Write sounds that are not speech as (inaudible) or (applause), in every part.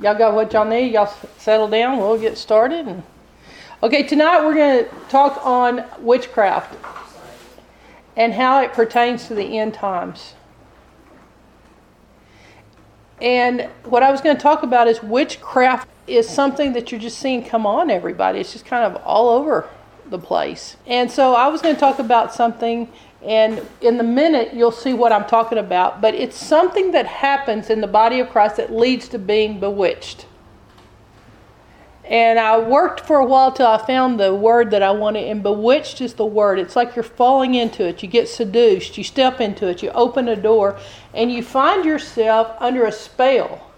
Y'all got what y'all need? Y'all settle down. We'll get started. And... Okay, tonight we're going to talk on witchcraft and how it pertains to the end times. And what I was going to talk about is witchcraft is something that you're just seeing come on everybody. It's just kind of all over the place. And so I was going to talk about something, and in the minute you'll see what I'm talking about. But it's something that happens in the body of Christ that leads to being bewitched. And I worked for a while till I found the word that I wanted, and bewitched is the word. It's like you're falling into it. You get seduced, you step into it, you open a door, and you find yourself under a spell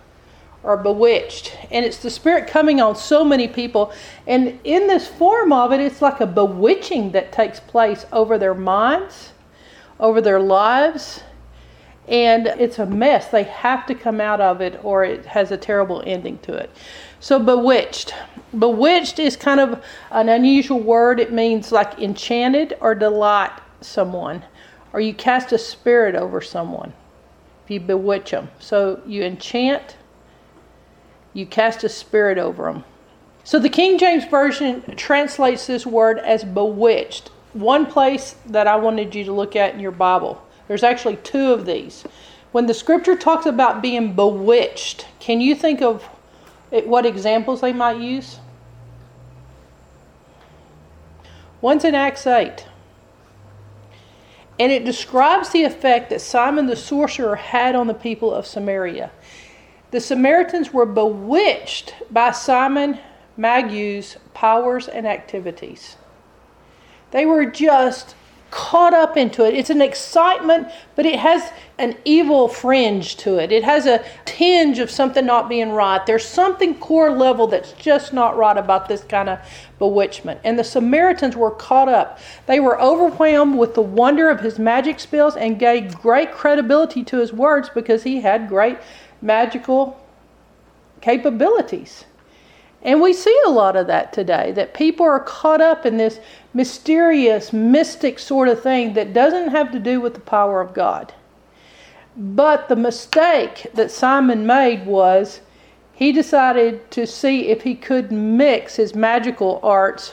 or bewitched. And it's the Spirit coming on so many people. And in this form of it, it's like a bewitching that takes place over their minds, over their lives. And it's a mess. They have to come out of it, or it has a terrible ending to it. So, bewitched. Bewitched is kind of an unusual word. It means like enchanted or delight someone, or you cast a spirit over someone if you bewitch them. So, you enchant, you cast a spirit over them. So, the King James Version translates this word as bewitched. One place that I wanted you to look at in your Bible. There's actually two of these. When the scripture talks about being bewitched, can you think of what examples they might use? One's in Acts 8. And it describes the effect that Simon the sorcerer had on the people of Samaria. The Samaritans were bewitched by Simon Magus' powers and activities. They were just caught up into it. It's an excitement, but it has an evil fringe to it. It has a tinge of something not being right. There's something core level that's just not right about this kind of bewitchment. And the Samaritans were caught up. They were overwhelmed with the wonder of his magic spells and gave great credibility to his words because he had great magical capabilities. And we see a lot of that today, that people are caught up in this mysterious, mystic sort of thing that doesn't have to do with the power of God. But the mistake that Simon made was he decided to see if he could mix his magical arts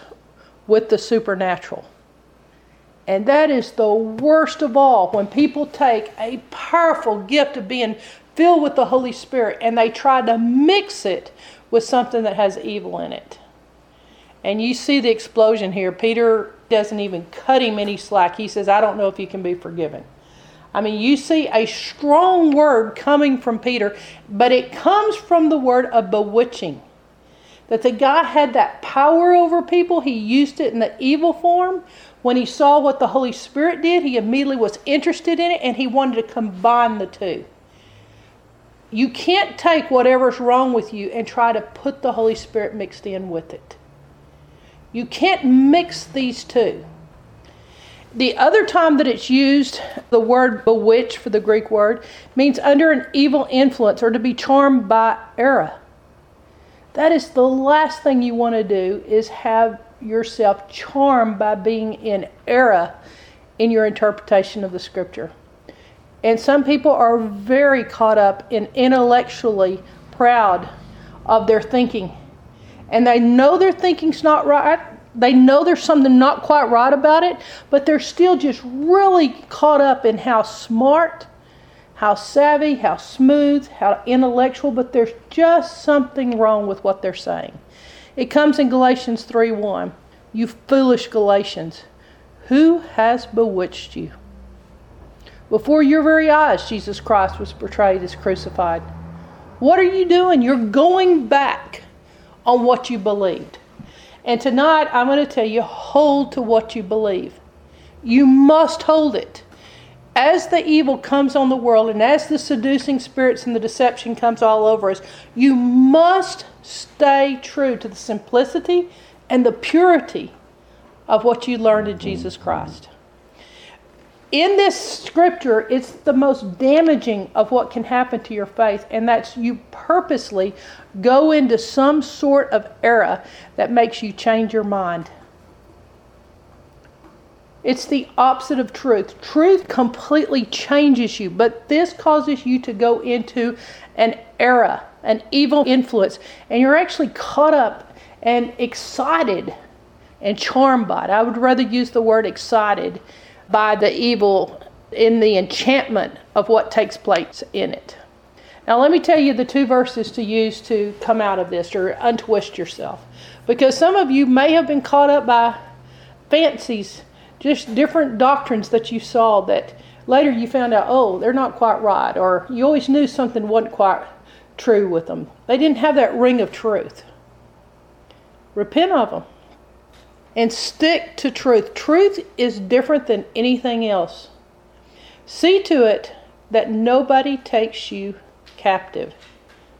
with the supernatural. And that is the worst of all when people take a powerful gift of being filled with the Holy Spirit and they try to mix it with something that has evil in it. And you see the explosion here. Peter doesn't even cut him any slack. He says, I don't know if you can be forgiven. I mean, you see a strong word coming from Peter, but it comes from the word of bewitching. That the guy had that power over people, he used it in the evil form. When he saw what the Holy Spirit did, he immediately was interested in it and he wanted to combine the two. You can't take whatever's wrong with you and try to put the Holy Spirit mixed in with it. You can't mix these two. The other time that it's used, the word bewitch for the Greek word, means under an evil influence or to be charmed by error. That is the last thing you want to do is have yourself charmed by being in error in your interpretation of the scripture. And some people are very caught up in intellectually proud of their thinking. And they know their thinking's not right. They know there's something not quite right about it, but they're still just really caught up in how smart, how savvy, how smooth, how intellectual, but there's just something wrong with what they're saying. It comes in Galatians 3:1. You foolish Galatians, who has bewitched you? Before your very eyes, Jesus Christ was portrayed as crucified. What are you doing? You're going back on what you believed. And tonight, I'm going to tell you hold to what you believe. You must hold it. As the evil comes on the world and as the seducing spirits and the deception comes all over us, you must stay true to the simplicity and the purity of what you learned in Jesus Christ in this scripture, it's the most damaging of what can happen to your faith, and that's you purposely go into some sort of era that makes you change your mind. It's the opposite of truth. Truth completely changes you, but this causes you to go into an era, an evil influence, and you're actually caught up and excited and charmed by it. I would rather use the word excited by the evil in the enchantment of what takes place in it. Now, let me tell you the two verses to use to come out of this or untwist yourself. Because some of you may have been caught up by fancies, just different doctrines that you saw that later you found out, oh, they're not quite right, or you always knew something wasn't quite true with them. They didn't have that ring of truth. Repent of them and stick to truth. Truth is different than anything else. See to it that nobody takes you captive.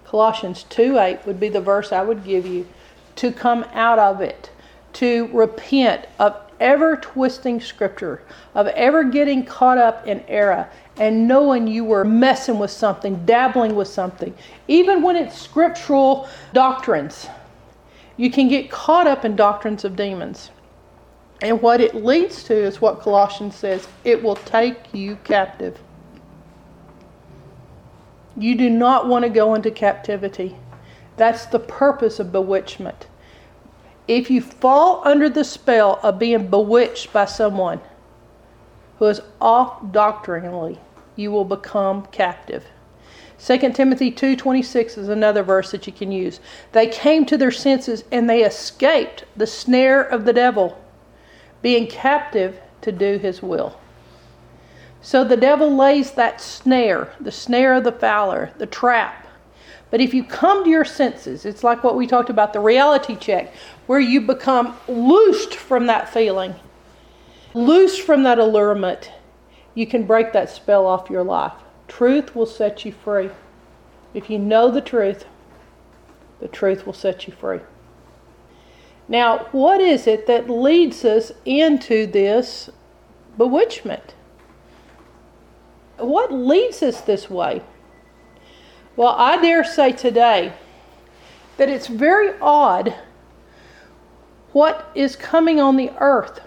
Colossians 2 8 would be the verse I would give you to come out of it, to repent of ever twisting scripture, of ever getting caught up in error and knowing you were messing with something, dabbling with something, even when it's scriptural doctrines. You can get caught up in doctrines of demons. And what it leads to is what Colossians says it will take you captive. You do not want to go into captivity. That's the purpose of bewitchment. If you fall under the spell of being bewitched by someone who is off doctrinally, you will become captive. 2 Timothy 2:26 is another verse that you can use. They came to their senses and they escaped the snare of the devil, being captive to do his will. So the devil lays that snare, the snare of the fowler, the trap. But if you come to your senses, it's like what we talked about the reality check, where you become loosed from that feeling, loosed from that allurement, you can break that spell off your life. Truth will set you free. If you know the truth, the truth will set you free. Now, what is it that leads us into this bewitchment? What leads us this way? Well, I dare say today that it's very odd what is coming on the earth.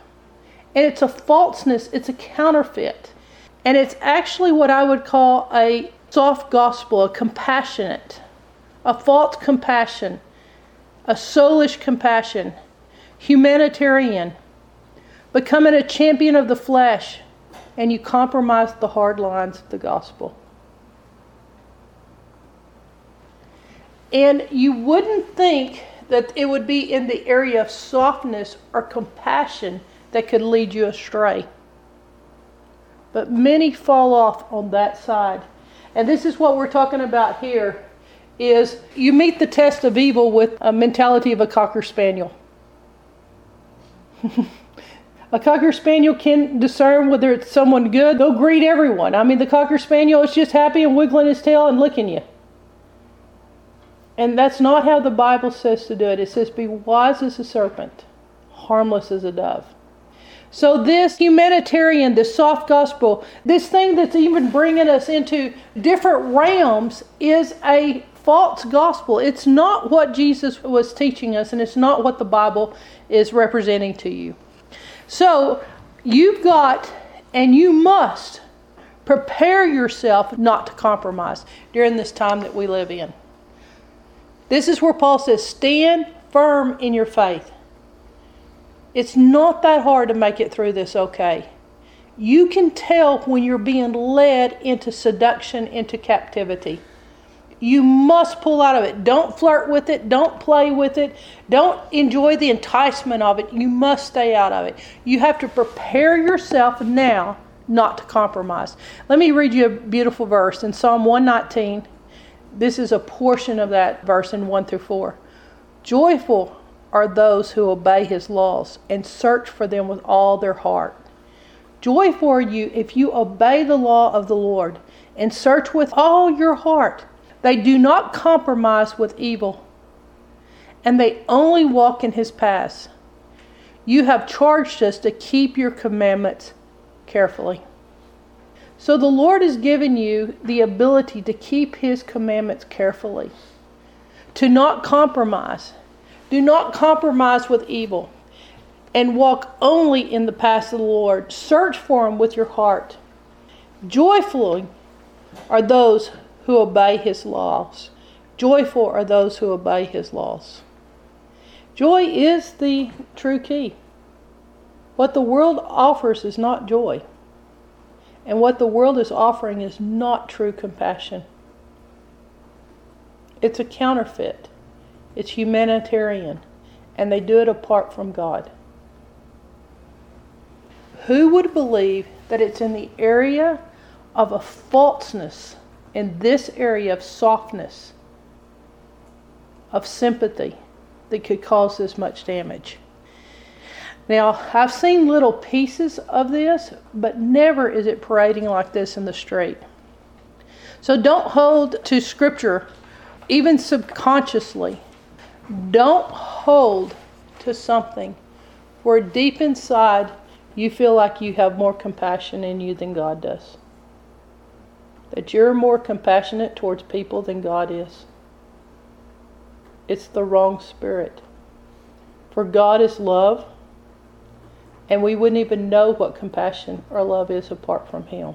And it's a falseness, it's a counterfeit. And it's actually what I would call a soft gospel, a compassionate, a false compassion, a soulish compassion, humanitarian, becoming a champion of the flesh, and you compromise the hard lines of the gospel. And you wouldn't think that it would be in the area of softness or compassion that could lead you astray. But many fall off on that side. And this is what we're talking about here is you meet the test of evil with a mentality of a cocker spaniel. (laughs) a cocker spaniel can discern whether it's someone good. They'll greet everyone. I mean, the cocker spaniel is just happy and wiggling his tail and licking you. And that's not how the Bible says to do it. It says, Be wise as a serpent, harmless as a dove. So, this humanitarian, this soft gospel, this thing that's even bringing us into different realms is a false gospel. It's not what Jesus was teaching us, and it's not what the Bible is representing to you. So, you've got and you must prepare yourself not to compromise during this time that we live in. This is where Paul says, Stand firm in your faith. It's not that hard to make it through this okay. You can tell when you're being led into seduction, into captivity. You must pull out of it. Don't flirt with it. Don't play with it. Don't enjoy the enticement of it. You must stay out of it. You have to prepare yourself now not to compromise. Let me read you a beautiful verse in Psalm 119. This is a portion of that verse in 1 through 4. Joyful are those who obey his laws and search for them with all their heart. Joy for you if you obey the law of the Lord and search with all your heart. They do not compromise with evil, and they only walk in his paths. You have charged us to keep your commandments carefully. So the Lord has given you the ability to keep his commandments carefully, to not compromise do not compromise with evil. and walk only in the paths of the Lord. Search for him with your heart. Joyful are those who obey his laws. Joyful are those who obey his laws. Joy is the true key. What the world offers is not joy. And what the world is offering is not true compassion. It's a counterfeit, it's humanitarian, and they do it apart from God. Who would believe that it's in the area of a falseness, in this area of softness, of sympathy, that could cause this much damage? Now, I've seen little pieces of this, but never is it parading like this in the street. So don't hold to Scripture, even subconsciously. Don't hold to something where deep inside you feel like you have more compassion in you than God does. That you're more compassionate towards people than God is. It's the wrong spirit. For God is love and we wouldn't even know what compassion or love is apart from Him.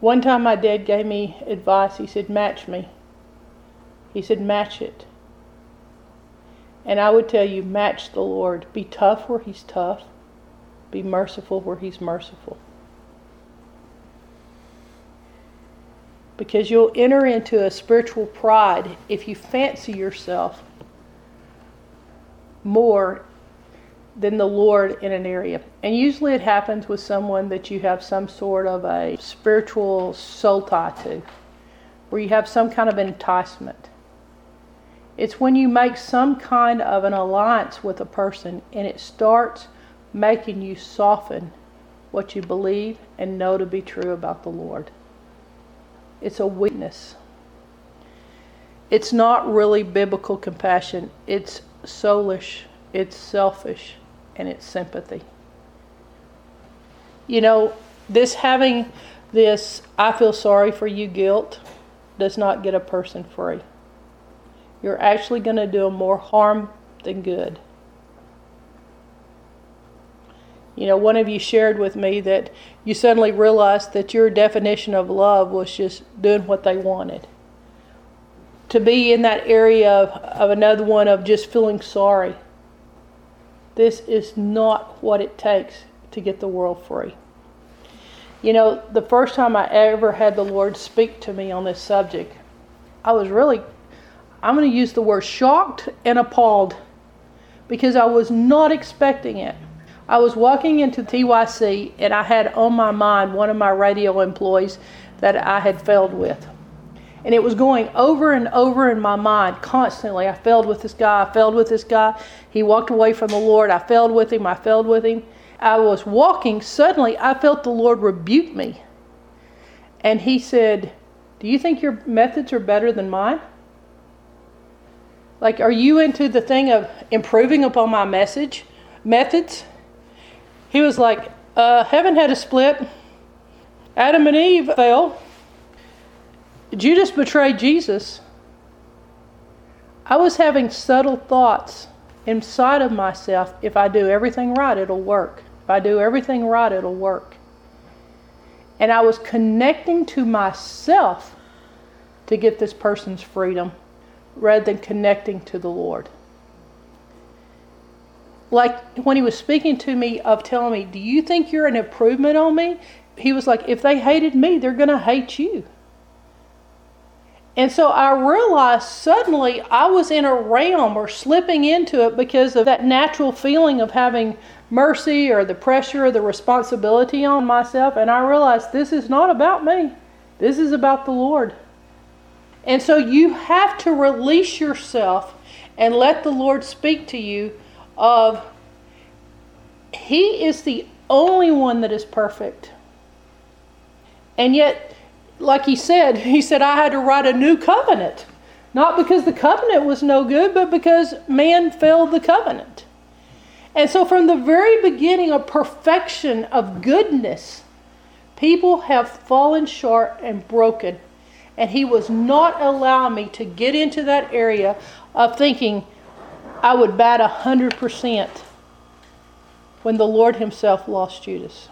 One time my dad gave me advice. He said, Match me. He said, Match it. And I would tell you, match the Lord. Be tough where He's tough, be merciful where He's merciful. Because you'll enter into a spiritual pride if you fancy yourself more than the Lord in an area. And usually it happens with someone that you have some sort of a spiritual soul tie to, where you have some kind of enticement. It's when you make some kind of an alliance with a person and it starts making you soften what you believe and know to be true about the Lord. It's a weakness. It's not really biblical compassion. It's soulish, it's selfish, and it's sympathy. You know, this having this I feel sorry for you guilt does not get a person free. You're actually going to do more harm than good. You know, one of you shared with me that you suddenly realized that your definition of love was just doing what they wanted to be in that area of, of another one of just feeling sorry. This is not what it takes to get the world free. You know, the first time I ever had the Lord speak to me on this subject, I was really, I'm going to use the word shocked and appalled because I was not expecting it. I was walking into TYC and I had on my mind one of my radio employees that I had failed with. And it was going over and over in my mind constantly. I failed with this guy. I failed with this guy. He walked away from the Lord. I failed with him. I failed with him. I was walking. Suddenly, I felt the Lord rebuke me. And He said, Do you think your methods are better than mine? Like, are you into the thing of improving upon my message methods? He was like, uh, Heaven had a split. Adam and Eve fell. Judas betrayed Jesus. I was having subtle thoughts inside of myself if I do everything right, it'll work. If I do everything right, it'll work. And I was connecting to myself to get this person's freedom rather than connecting to the Lord. Like when he was speaking to me of telling me, Do you think you're an improvement on me? He was like, If they hated me, they're going to hate you. And so I realized suddenly I was in a realm or slipping into it because of that natural feeling of having mercy or the pressure or the responsibility on myself. And I realized this is not about me, this is about the Lord. And so you have to release yourself and let the Lord speak to you of he is the only one that is perfect. And yet like he said, he said, I had to write a new covenant. Not because the covenant was no good, but because man failed the covenant. And so, from the very beginning of perfection, of goodness, people have fallen short and broken. And he was not allowing me to get into that area of thinking I would bat 100% when the Lord himself lost Judas.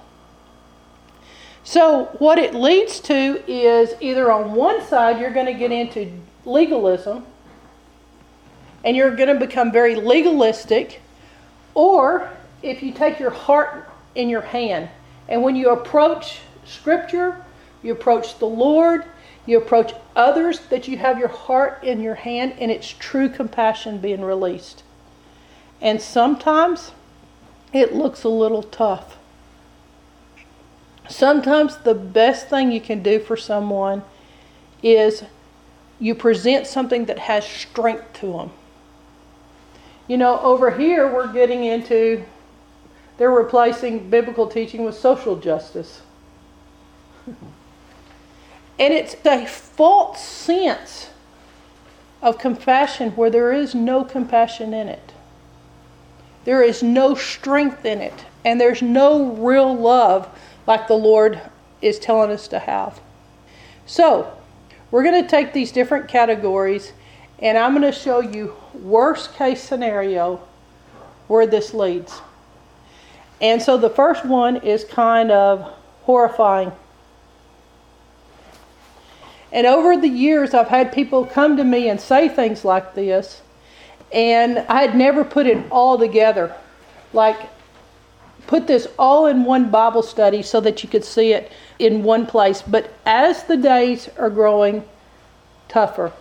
So, what it leads to is either on one side, you're going to get into legalism and you're going to become very legalistic, or if you take your heart in your hand and when you approach Scripture, you approach the Lord, you approach others, that you have your heart in your hand and it's true compassion being released. And sometimes it looks a little tough. Sometimes the best thing you can do for someone is you present something that has strength to them. You know, over here we're getting into, they're replacing biblical teaching with social justice. (laughs) And it's a false sense of compassion where there is no compassion in it. There is no strength in it. And there's no real love like the Lord is telling us to have. So, we're going to take these different categories and I'm going to show you worst case scenario where this leads. And so the first one is kind of horrifying. And over the years, I've had people come to me and say things like this, and I had never put it all together. Like, put this all in one Bible study so that you could see it in one place. But as the days are growing tougher,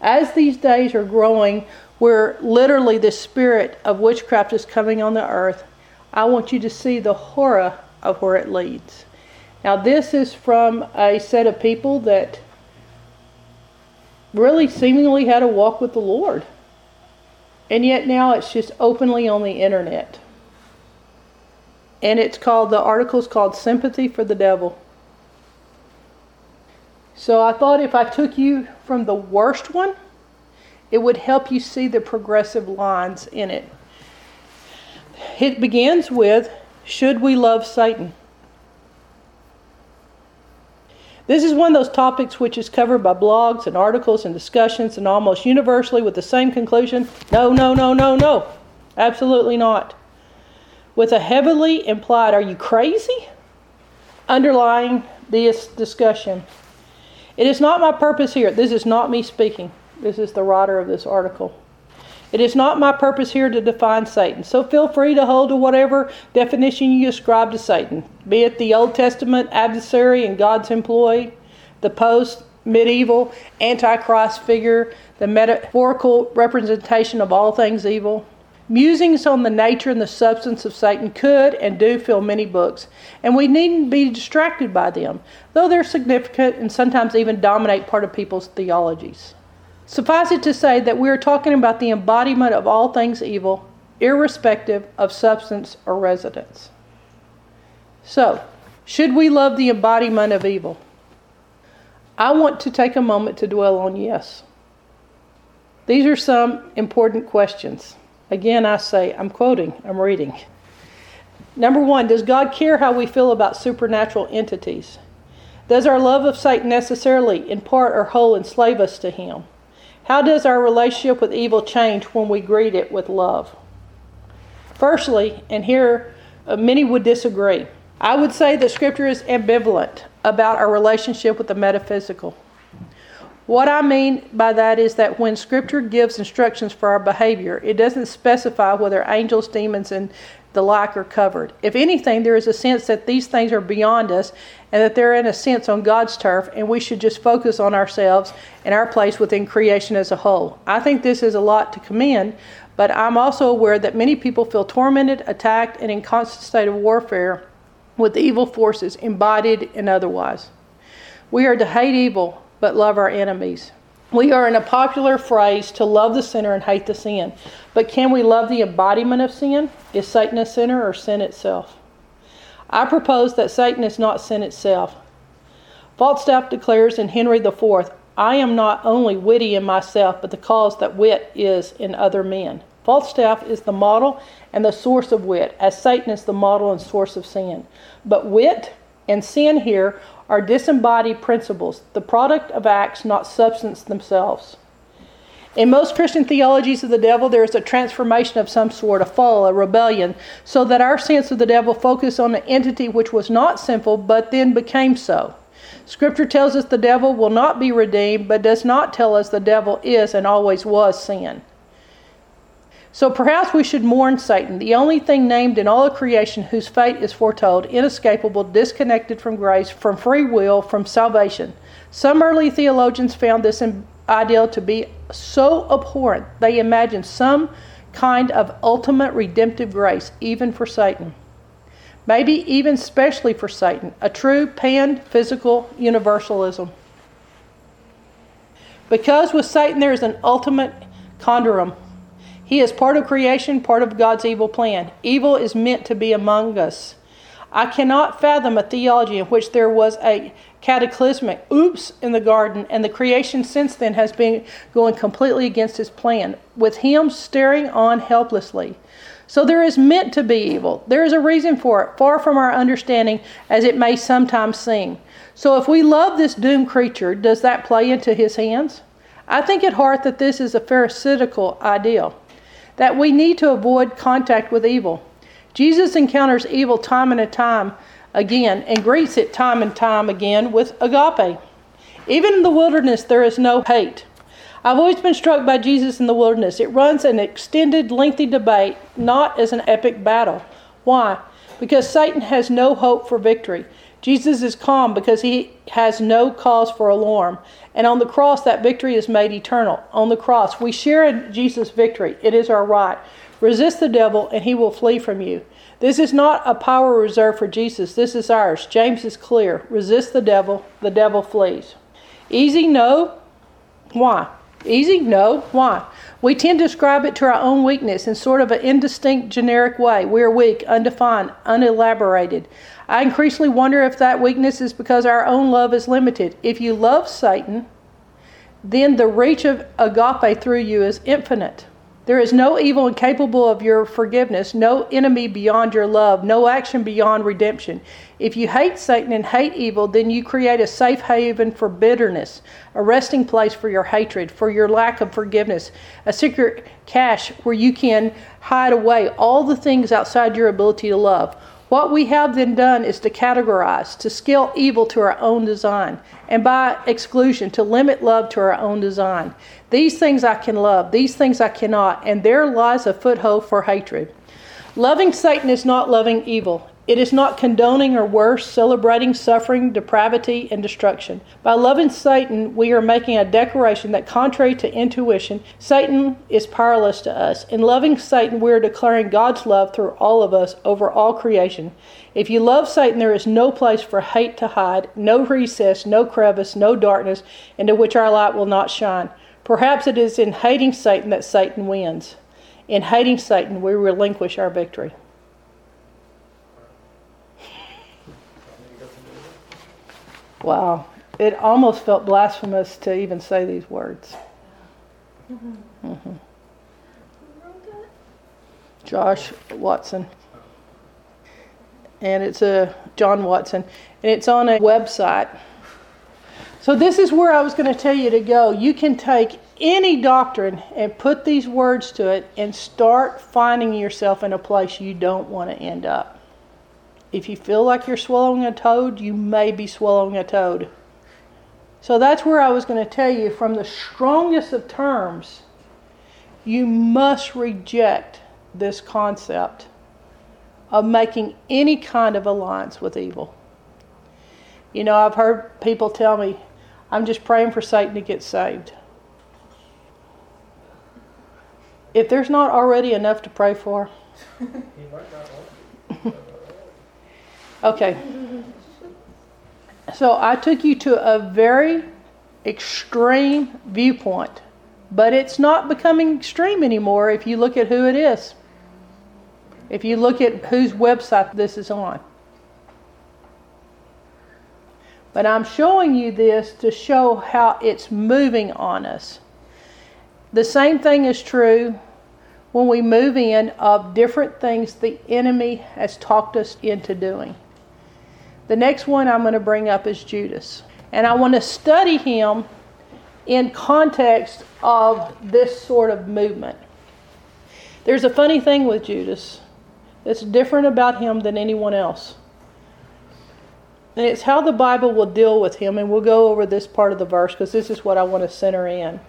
as these days are growing, where literally the spirit of witchcraft is coming on the earth, I want you to see the horror of where it leads. Now, this is from a set of people that really seemingly had a walk with the Lord. And yet now it's just openly on the internet. And it's called, the article's called Sympathy for the Devil. So I thought if I took you from the worst one, it would help you see the progressive lines in it. It begins with Should we love Satan? This is one of those topics which is covered by blogs and articles and discussions, and almost universally with the same conclusion no, no, no, no, no. Absolutely not. With a heavily implied, are you crazy? underlying this discussion. It is not my purpose here. This is not me speaking. This is the writer of this article. It is not my purpose here to define Satan, so feel free to hold to whatever definition you ascribe to Satan, be it the Old Testament adversary and God's employee, the post medieval antichrist figure, the metaphorical representation of all things evil. Musings on the nature and the substance of Satan could and do fill many books, and we needn't be distracted by them, though they're significant and sometimes even dominate part of people's theologies. Suffice it to say that we are talking about the embodiment of all things evil, irrespective of substance or residence. So, should we love the embodiment of evil? I want to take a moment to dwell on yes. These are some important questions. Again, I say, I'm quoting, I'm reading. Number one, does God care how we feel about supernatural entities? Does our love of Satan necessarily, in part or whole, enslave us to him? How does our relationship with evil change when we greet it with love? Firstly, and here uh, many would disagree, I would say that Scripture is ambivalent about our relationship with the metaphysical. What I mean by that is that when Scripture gives instructions for our behavior, it doesn't specify whether angels, demons, and the like are covered. If anything, there is a sense that these things are beyond us and that they're in a sense on God's turf, and we should just focus on ourselves and our place within creation as a whole. I think this is a lot to commend, but I'm also aware that many people feel tormented, attacked, and in constant state of warfare with evil forces, embodied and otherwise. We are to hate evil, but love our enemies. We are in a popular phrase to love the sinner and hate the sin. But can we love the embodiment of sin? Is Satan a sinner or sin itself? I propose that Satan is not sin itself. Falstaff declares in Henry IV, I am not only witty in myself, but the cause that wit is in other men. Falstaff is the model and the source of wit, as Satan is the model and source of sin. But wit and sin here are disembodied principles, the product of acts, not substance themselves. In most Christian theologies of the devil, there is a transformation of some sort, a fall, a rebellion, so that our sense of the devil focuses on an entity which was not sinful but then became so. Scripture tells us the devil will not be redeemed, but does not tell us the devil is and always was sin. So perhaps we should mourn Satan, the only thing named in all of creation whose fate is foretold, inescapable, disconnected from grace, from free will, from salvation. Some early theologians found this ideal to be so abhorrent they imagined some kind of ultimate redemptive grace, even for Satan. Maybe even specially for Satan, a true pan physical universalism. Because with Satan there is an ultimate conundrum. He is part of creation, part of God's evil plan. Evil is meant to be among us. I cannot fathom a theology in which there was a cataclysmic oops in the garden, and the creation since then has been going completely against his plan, with him staring on helplessly. So there is meant to be evil. There is a reason for it, far from our understanding as it may sometimes seem. So if we love this doomed creature, does that play into his hands? I think at heart that this is a pharisaical ideal, that we need to avoid contact with evil. Jesus encounters evil time and time again and greets it time and time again with agape. Even in the wilderness, there is no hate. I've always been struck by Jesus in the wilderness. It runs an extended, lengthy debate, not as an epic battle. Why? Because Satan has no hope for victory. Jesus is calm because he has no cause for alarm. And on the cross, that victory is made eternal. On the cross, we share in Jesus' victory. It is our right. Resist the devil, and he will flee from you. This is not a power reserved for Jesus. This is ours. James is clear. Resist the devil, the devil flees. Easy? No. Why? Easy? No. Why? We tend to ascribe it to our own weakness in sort of an indistinct, generic way. We are weak, undefined, unelaborated. I increasingly wonder if that weakness is because our own love is limited. If you love Satan, then the reach of agape through you is infinite. There is no evil incapable of your forgiveness, no enemy beyond your love, no action beyond redemption. If you hate Satan and hate evil, then you create a safe haven for bitterness, a resting place for your hatred, for your lack of forgiveness, a secret cache where you can hide away all the things outside your ability to love. What we have then done is to categorize, to scale evil to our own design, and by exclusion, to limit love to our own design. These things I can love, these things I cannot, and there lies a foothold for hatred. Loving Satan is not loving evil. It is not condoning or worse, celebrating suffering, depravity, and destruction. By loving Satan, we are making a declaration that, contrary to intuition, Satan is powerless to us. In loving Satan, we are declaring God's love through all of us over all creation. If you love Satan, there is no place for hate to hide, no recess, no crevice, no darkness into which our light will not shine. Perhaps it is in hating Satan that Satan wins. In hating Satan, we relinquish our victory. Wow. It almost felt blasphemous to even say these words. Mm-hmm. Josh Watson. And it's a John Watson. And it's on a website. So, this is where I was going to tell you to go. You can take any doctrine and put these words to it and start finding yourself in a place you don't want to end up. If you feel like you're swallowing a toad, you may be swallowing a toad. So that's where I was going to tell you from the strongest of terms, you must reject this concept of making any kind of alliance with evil. You know, I've heard people tell me, I'm just praying for Satan to get saved. If there's not already enough to pray for, (laughs) (laughs) Okay. So I took you to a very extreme viewpoint, but it's not becoming extreme anymore if you look at who it is. If you look at whose website this is on. But I'm showing you this to show how it's moving on us. The same thing is true when we move in of different things the enemy has talked us into doing. The next one I'm going to bring up is Judas. And I want to study him in context of this sort of movement. There's a funny thing with Judas that's different about him than anyone else. And it's how the Bible will deal with him, and we'll go over this part of the verse because this is what I want to center in.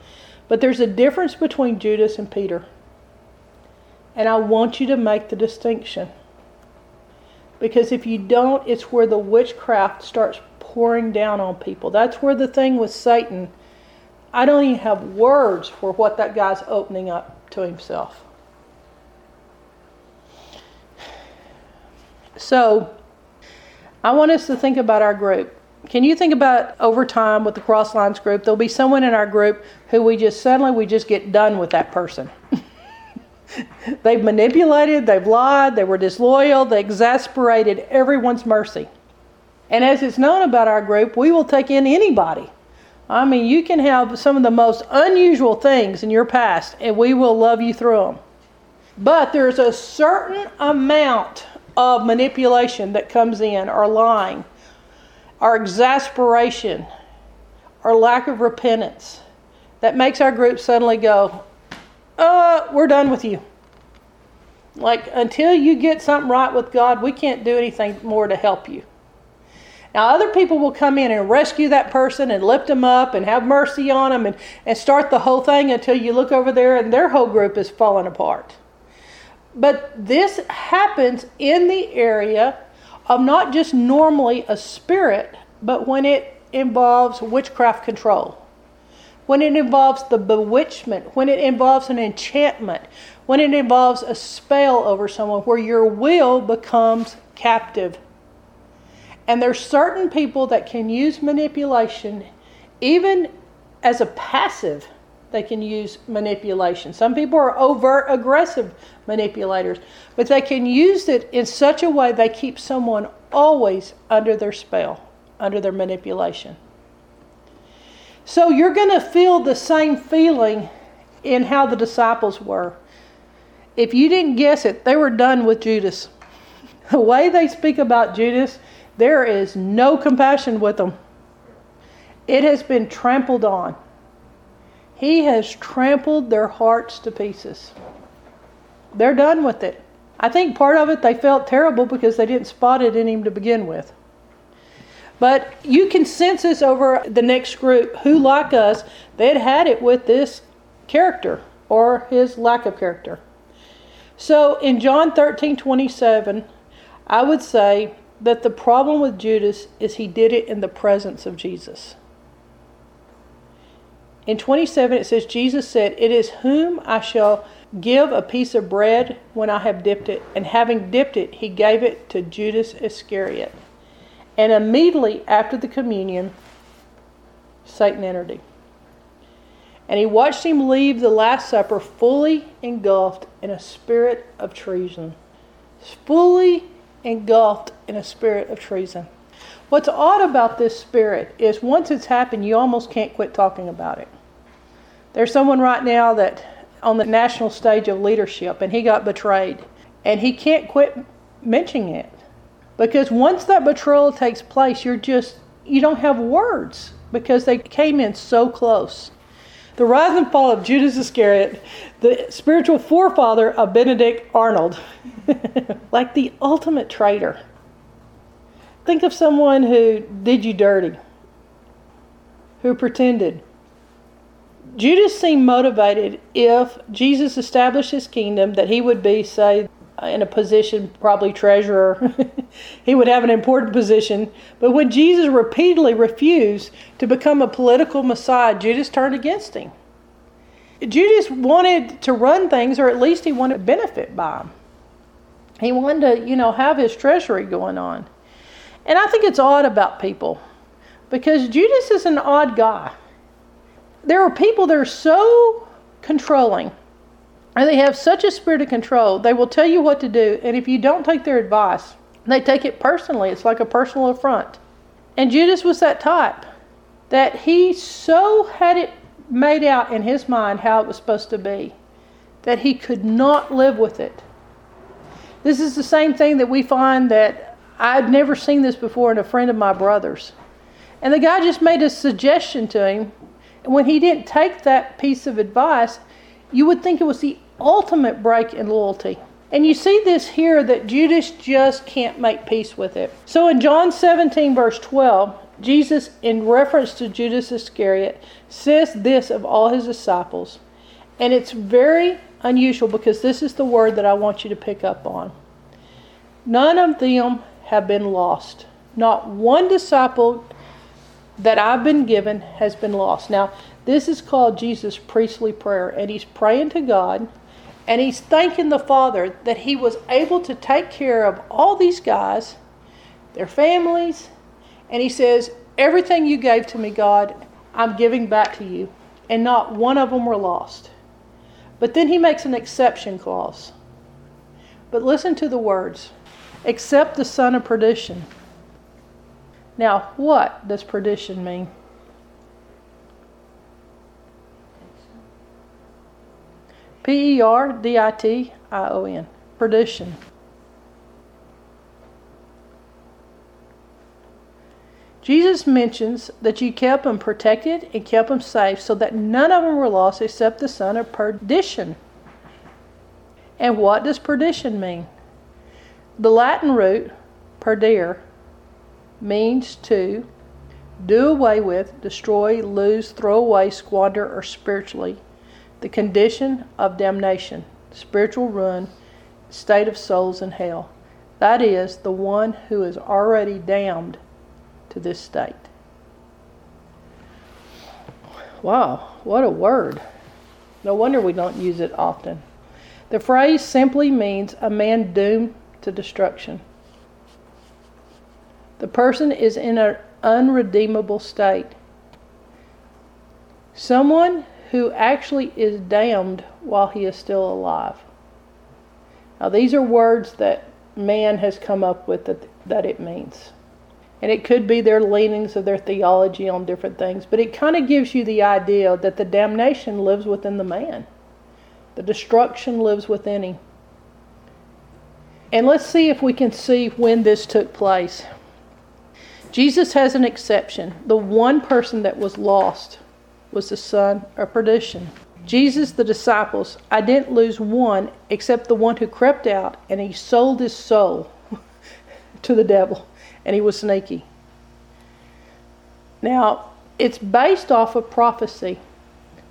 But there's a difference between Judas and Peter. And I want you to make the distinction. Because if you don't, it's where the witchcraft starts pouring down on people. That's where the thing with Satan, I don't even have words for what that guy's opening up to himself. So, I want us to think about our group. Can you think about over time with the Crosslines group? There'll be someone in our group who we just suddenly we just get done with that person. (laughs) (laughs) they've manipulated, they've lied, they were disloyal, they exasperated everyone's mercy. And as it's known about our group, we will take in anybody. I mean, you can have some of the most unusual things in your past, and we will love you through them. But there's a certain amount of manipulation that comes in, or lying, our exasperation, our lack of repentance, that makes our group suddenly go, uh, we're done with you. Like, until you get something right with God, we can't do anything more to help you. Now, other people will come in and rescue that person and lift them up and have mercy on them and, and start the whole thing until you look over there and their whole group is falling apart. But this happens in the area of not just normally a spirit, but when it involves witchcraft control, when it involves the bewitchment, when it involves an enchantment, when it involves a spell over someone where your will becomes captive. And there's certain people that can use manipulation even as a passive they can use manipulation. Some people are overt aggressive manipulators, but they can use it in such a way they keep someone always under their spell, under their manipulation. So you're going to feel the same feeling in how the disciples were. If you didn't guess it, they were done with Judas. (laughs) The way they speak about Judas, there is no compassion with them. It has been trampled on. He has trampled their hearts to pieces. They're done with it. I think part of it they felt terrible because they didn't spot it in him to begin with. But you can sense this over the next group who, like us, they'd had it with this character or his lack of character. So in John 13 27, I would say that the problem with Judas is he did it in the presence of Jesus. In 27, it says, Jesus said, It is whom I shall give a piece of bread when I have dipped it. And having dipped it, he gave it to Judas Iscariot. And immediately after the communion, Satan entered him. And he watched him leave the Last Supper fully engulfed in a spirit of treason. Fully engulfed in a spirit of treason. What's odd about this spirit is once it's happened, you almost can't quit talking about it. There's someone right now that on the national stage of leadership and he got betrayed and he can't quit mentioning it because once that betrayal takes place you're just you don't have words because they came in so close. The rise and fall of judas iscariot the spiritual forefather of benedict arnold (laughs) like the ultimate traitor. Think of someone who did you dirty who pretended. Judas seemed motivated if Jesus established his kingdom that he would be, say, Uh, in a position, probably treasurer. (laughs) he would have an important position. But when Jesus repeatedly refused to become a political Messiah, Judas turned against him. Judas wanted to run things, or at least he wanted to benefit by them. He wanted to, you know, have his treasury going on. And I think it's odd about people because Judas is an odd guy there are people that are so controlling and they have such a spirit of control, they will tell you what to do. And if you don't take their advice, they take it personally. It's like a personal affront. And Judas was that type that he so had it made out in his mind how it was supposed to be that he could not live with it. This is the same thing that we find that I'd never seen this before in a friend of my brother's. And the guy just made a suggestion to him. And when he didn't take that piece of advice, you would think it was the ultimate break in loyalty. And you see this here that Judas just can't make peace with it. So in John 17, verse 12, Jesus, in reference to Judas Iscariot, says this of all his disciples. And it's very unusual because this is the word that I want you to pick up on. None of them have been lost. Not one disciple that I've been given has been lost. Now, this is called Jesus' priestly prayer, and he's praying to God and he's thanking the Father that he was able to take care of all these guys, their families, and he says, Everything you gave to me, God, I'm giving back to you. And not one of them were lost. But then he makes an exception clause. But listen to the words except the son of perdition. Now, what does perdition mean? P E R D I T I O N. Perdition. Jesus mentions that you kept them protected and kept them safe so that none of them were lost except the son of perdition. And what does perdition mean? The Latin root, perdere, means to do away with, destroy, lose, throw away, squander, or spiritually. The condition of damnation, spiritual ruin, state of souls in hell. That is, the one who is already damned to this state. Wow, what a word. No wonder we don't use it often. The phrase simply means a man doomed to destruction. The person is in an unredeemable state. Someone who actually is damned while he is still alive. Now, these are words that man has come up with that, that it means. And it could be their leanings of their theology on different things, but it kind of gives you the idea that the damnation lives within the man, the destruction lives within him. And let's see if we can see when this took place. Jesus has an exception. The one person that was lost was the son of perdition. Jesus, the disciples, I didn't lose one except the one who crept out and he sold his soul (laughs) to the devil and he was sneaky. Now, it's based off of prophecy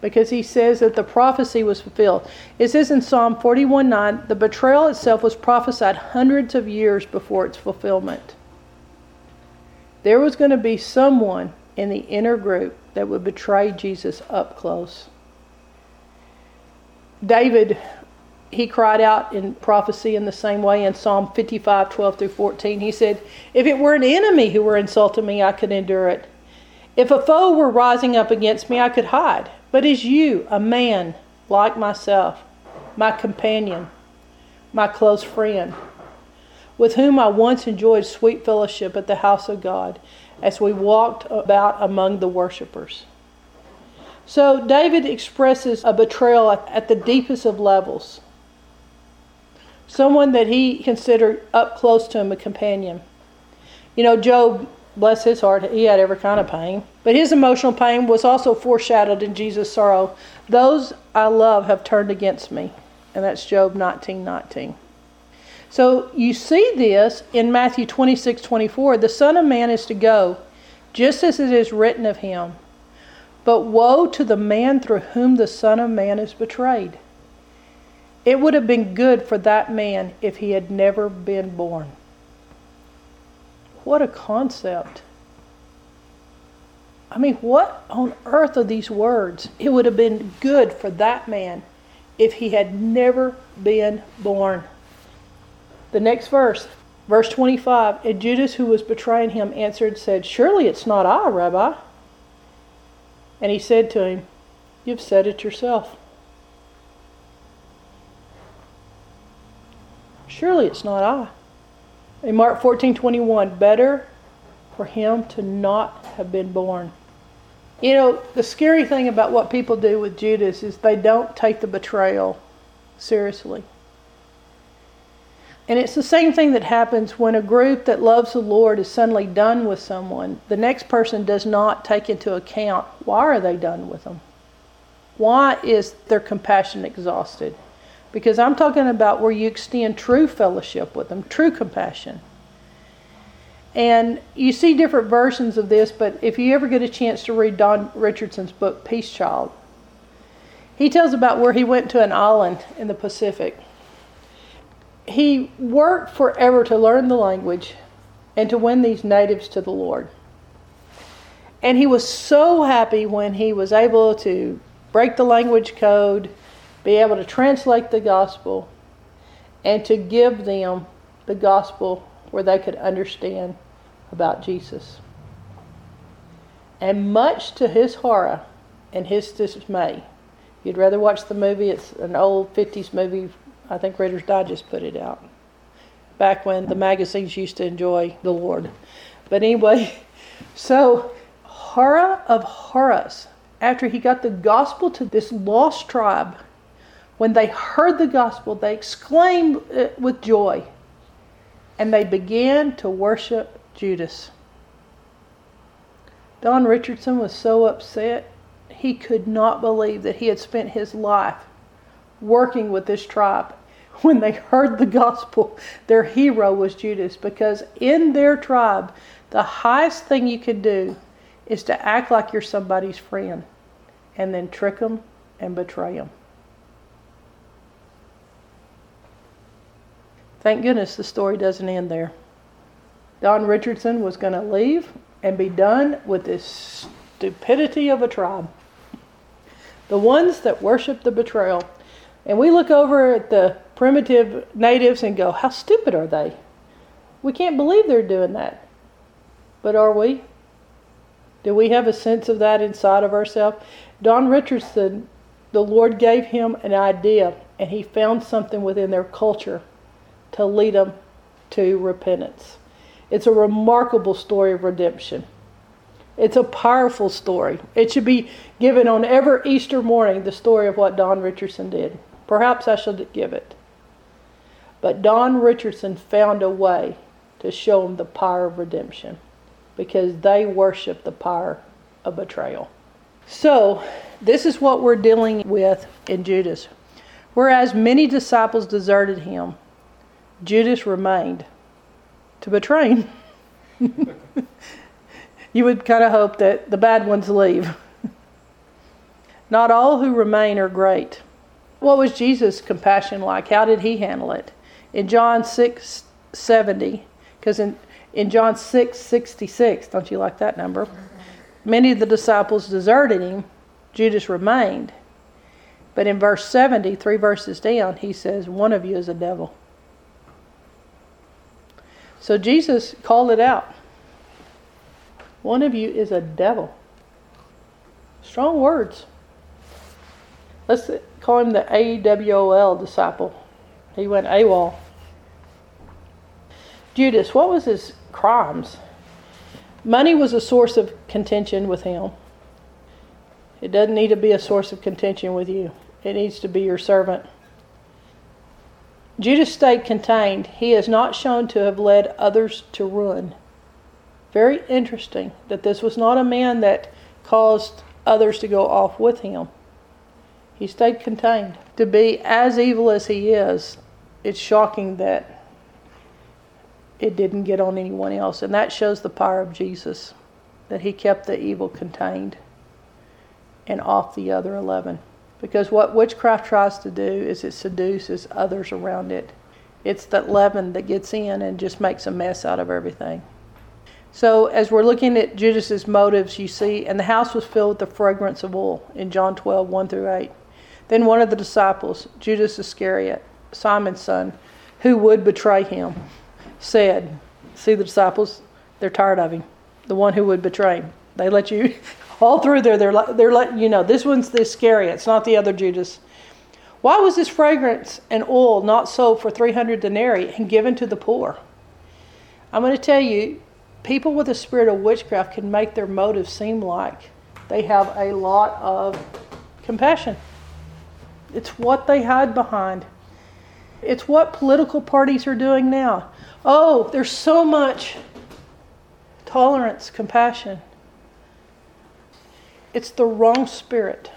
because he says that the prophecy was fulfilled. It says in Psalm 41 9, the betrayal itself was prophesied hundreds of years before its fulfillment. There was going to be someone in the inner group that would betray Jesus up close. David he cried out in prophecy in the same way in Psalm 55, 12 through 14. He said, If it were an enemy who were insulting me, I could endure it. If a foe were rising up against me, I could hide. But as you, a man like myself, my companion, my close friend, with whom I once enjoyed sweet fellowship at the house of God as we walked about among the worshippers. So David expresses a betrayal at the deepest of levels someone that he considered up close to him a companion. You know, Job, bless his heart, he had every kind of pain, but his emotional pain was also foreshadowed in Jesus' sorrow. Those I love have turned against me, and that's Job 19 19. So you see this in Matthew 26 24. The Son of Man is to go, just as it is written of him. But woe to the man through whom the Son of Man is betrayed. It would have been good for that man if he had never been born. What a concept. I mean, what on earth are these words? It would have been good for that man if he had never been born. The next verse, verse 25 And Judas, who was betraying him, answered, said, Surely it's not I, Rabbi. And he said to him, You've said it yourself. Surely it's not I. In Mark 14 21, better for him to not have been born. You know, the scary thing about what people do with Judas is they don't take the betrayal seriously. And it's the same thing that happens when a group that loves the Lord is suddenly done with someone. The next person does not take into account why are they done with them? Why is their compassion exhausted? Because I'm talking about where you extend true fellowship with them, true compassion. And you see different versions of this, but if you ever get a chance to read Don Richardson's book, Peace Child, he tells about where he went to an island in the Pacific. He worked forever to learn the language and to win these natives to the Lord. And he was so happy when he was able to break the language code, be able to translate the gospel, and to give them the gospel where they could understand about Jesus. And much to his horror and his dismay, you'd rather watch the movie, it's an old 50s movie, I think Reader's Digest put it out, back when the magazines used to enjoy the Lord. But anyway, (laughs) so horror of horrors, after he got the gospel to this lost tribe, when they heard the gospel, they exclaimed uh, with joy and they began to worship Judas. Don Richardson was so upset, he could not believe that he had spent his life working with this tribe. (laughs) When they heard the gospel, their hero was Judas because in their tribe, the highest thing you could do is to act like you're somebody's friend and then trick them and betray them. Thank goodness the story doesn't end there. Don Richardson was going to leave and be done with this stupidity of a tribe. The ones that worship the betrayal. And we look over at the primitive natives and go, how stupid are they? We can't believe they're doing that. But are we? Do we have a sense of that inside of ourselves? Don Richardson, the Lord gave him an idea, and he found something within their culture to lead them to repentance. It's a remarkable story of redemption. It's a powerful story. It should be given on every Easter morning, the story of what Don Richardson did. Perhaps I should give it. But Don Richardson found a way to show them the power of redemption because they worship the power of betrayal. So, this is what we're dealing with in Judas. Whereas many disciples deserted him, Judas remained to betray him. (laughs) you would kind of hope that the bad ones leave. Not all who remain are great. What was Jesus' compassion like? How did he handle it? In John 6 70, because in, in John 6 66, don't you like that number? Many of the disciples deserted him, Judas remained. But in verse 70, three verses down, he says, One of you is a devil. So Jesus called it out. One of you is a devil. Strong words. Let's call him the AWOL disciple. He went AWOL. Judas, what was his crimes? Money was a source of contention with him. It doesn't need to be a source of contention with you, it needs to be your servant. Judas stayed contained. He is not shown to have led others to ruin. Very interesting that this was not a man that caused others to go off with him. He stayed contained. To be as evil as he is, it's shocking that it didn't get on anyone else. And that shows the power of Jesus, that he kept the evil contained and off the other 11. Because what witchcraft tries to do is it seduces others around it. It's that leaven that gets in and just makes a mess out of everything. So, as we're looking at Judas's motives, you see, and the house was filled with the fragrance of oil in John 12, 1 through 8. Then one of the disciples, Judas Iscariot, Simon's son, who would betray him, said, See the disciples? They're tired of him. The one who would betray him. They let you (laughs) all through there, they're, they're letting you know this one's the Iscariot, it's not the other Judas. Why was this fragrance and oil not sold for 300 denarii and given to the poor? I'm going to tell you, people with a spirit of witchcraft can make their motives seem like they have a lot of compassion. It's what they hide behind. It's what political parties are doing now. Oh, there's so much tolerance, compassion. It's the wrong spirit.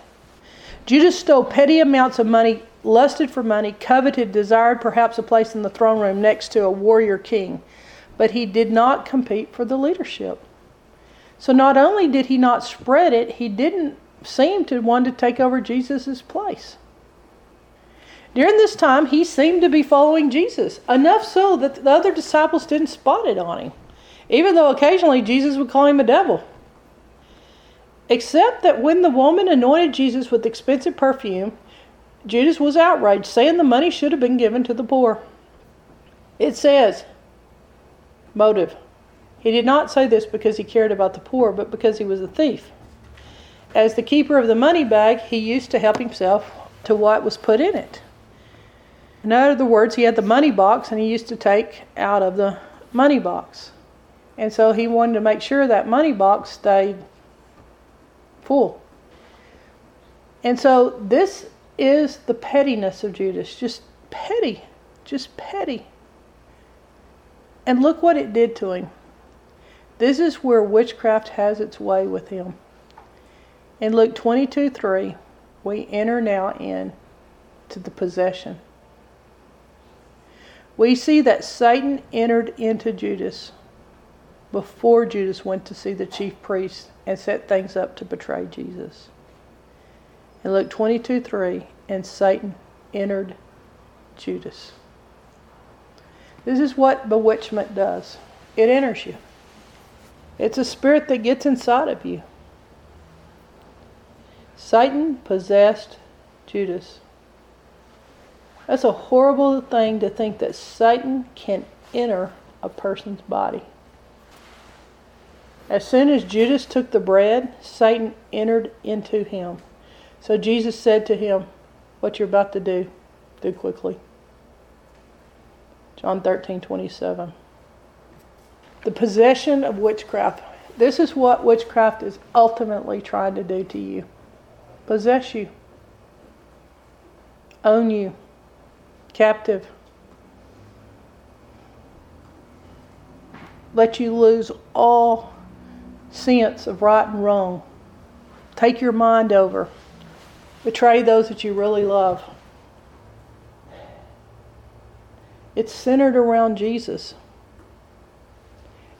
Judas stole petty amounts of money, lusted for money, coveted, desired perhaps a place in the throne room next to a warrior king, but he did not compete for the leadership. So not only did he not spread it, he didn't seem to want to take over Jesus' place. During this time, he seemed to be following Jesus, enough so that the other disciples didn't spot it on him, even though occasionally Jesus would call him a devil. Except that when the woman anointed Jesus with expensive perfume, Judas was outraged, saying the money should have been given to the poor. It says, motive. He did not say this because he cared about the poor, but because he was a thief. As the keeper of the money bag, he used to help himself to what was put in it. In other words, he had the money box and he used to take out of the money box. And so he wanted to make sure that money box stayed full. And so this is the pettiness of Judas. Just petty. Just petty. And look what it did to him. This is where witchcraft has its way with him. In Luke 22 3, we enter now in to the possession. We see that Satan entered into Judas before Judas went to see the chief priest and set things up to betray Jesus. In Luke 22 3, and Satan entered Judas. This is what bewitchment does it enters you, it's a spirit that gets inside of you. Satan possessed Judas. That's a horrible thing to think that Satan can enter a person's body. As soon as Judas took the bread, Satan entered into him. So Jesus said to him, What you're about to do, do quickly. John 13, 27. The possession of witchcraft. This is what witchcraft is ultimately trying to do to you possess you, own you, captive. Let you lose all sense of right and wrong. Take your mind over. Betray those that you really love. It's centered around Jesus.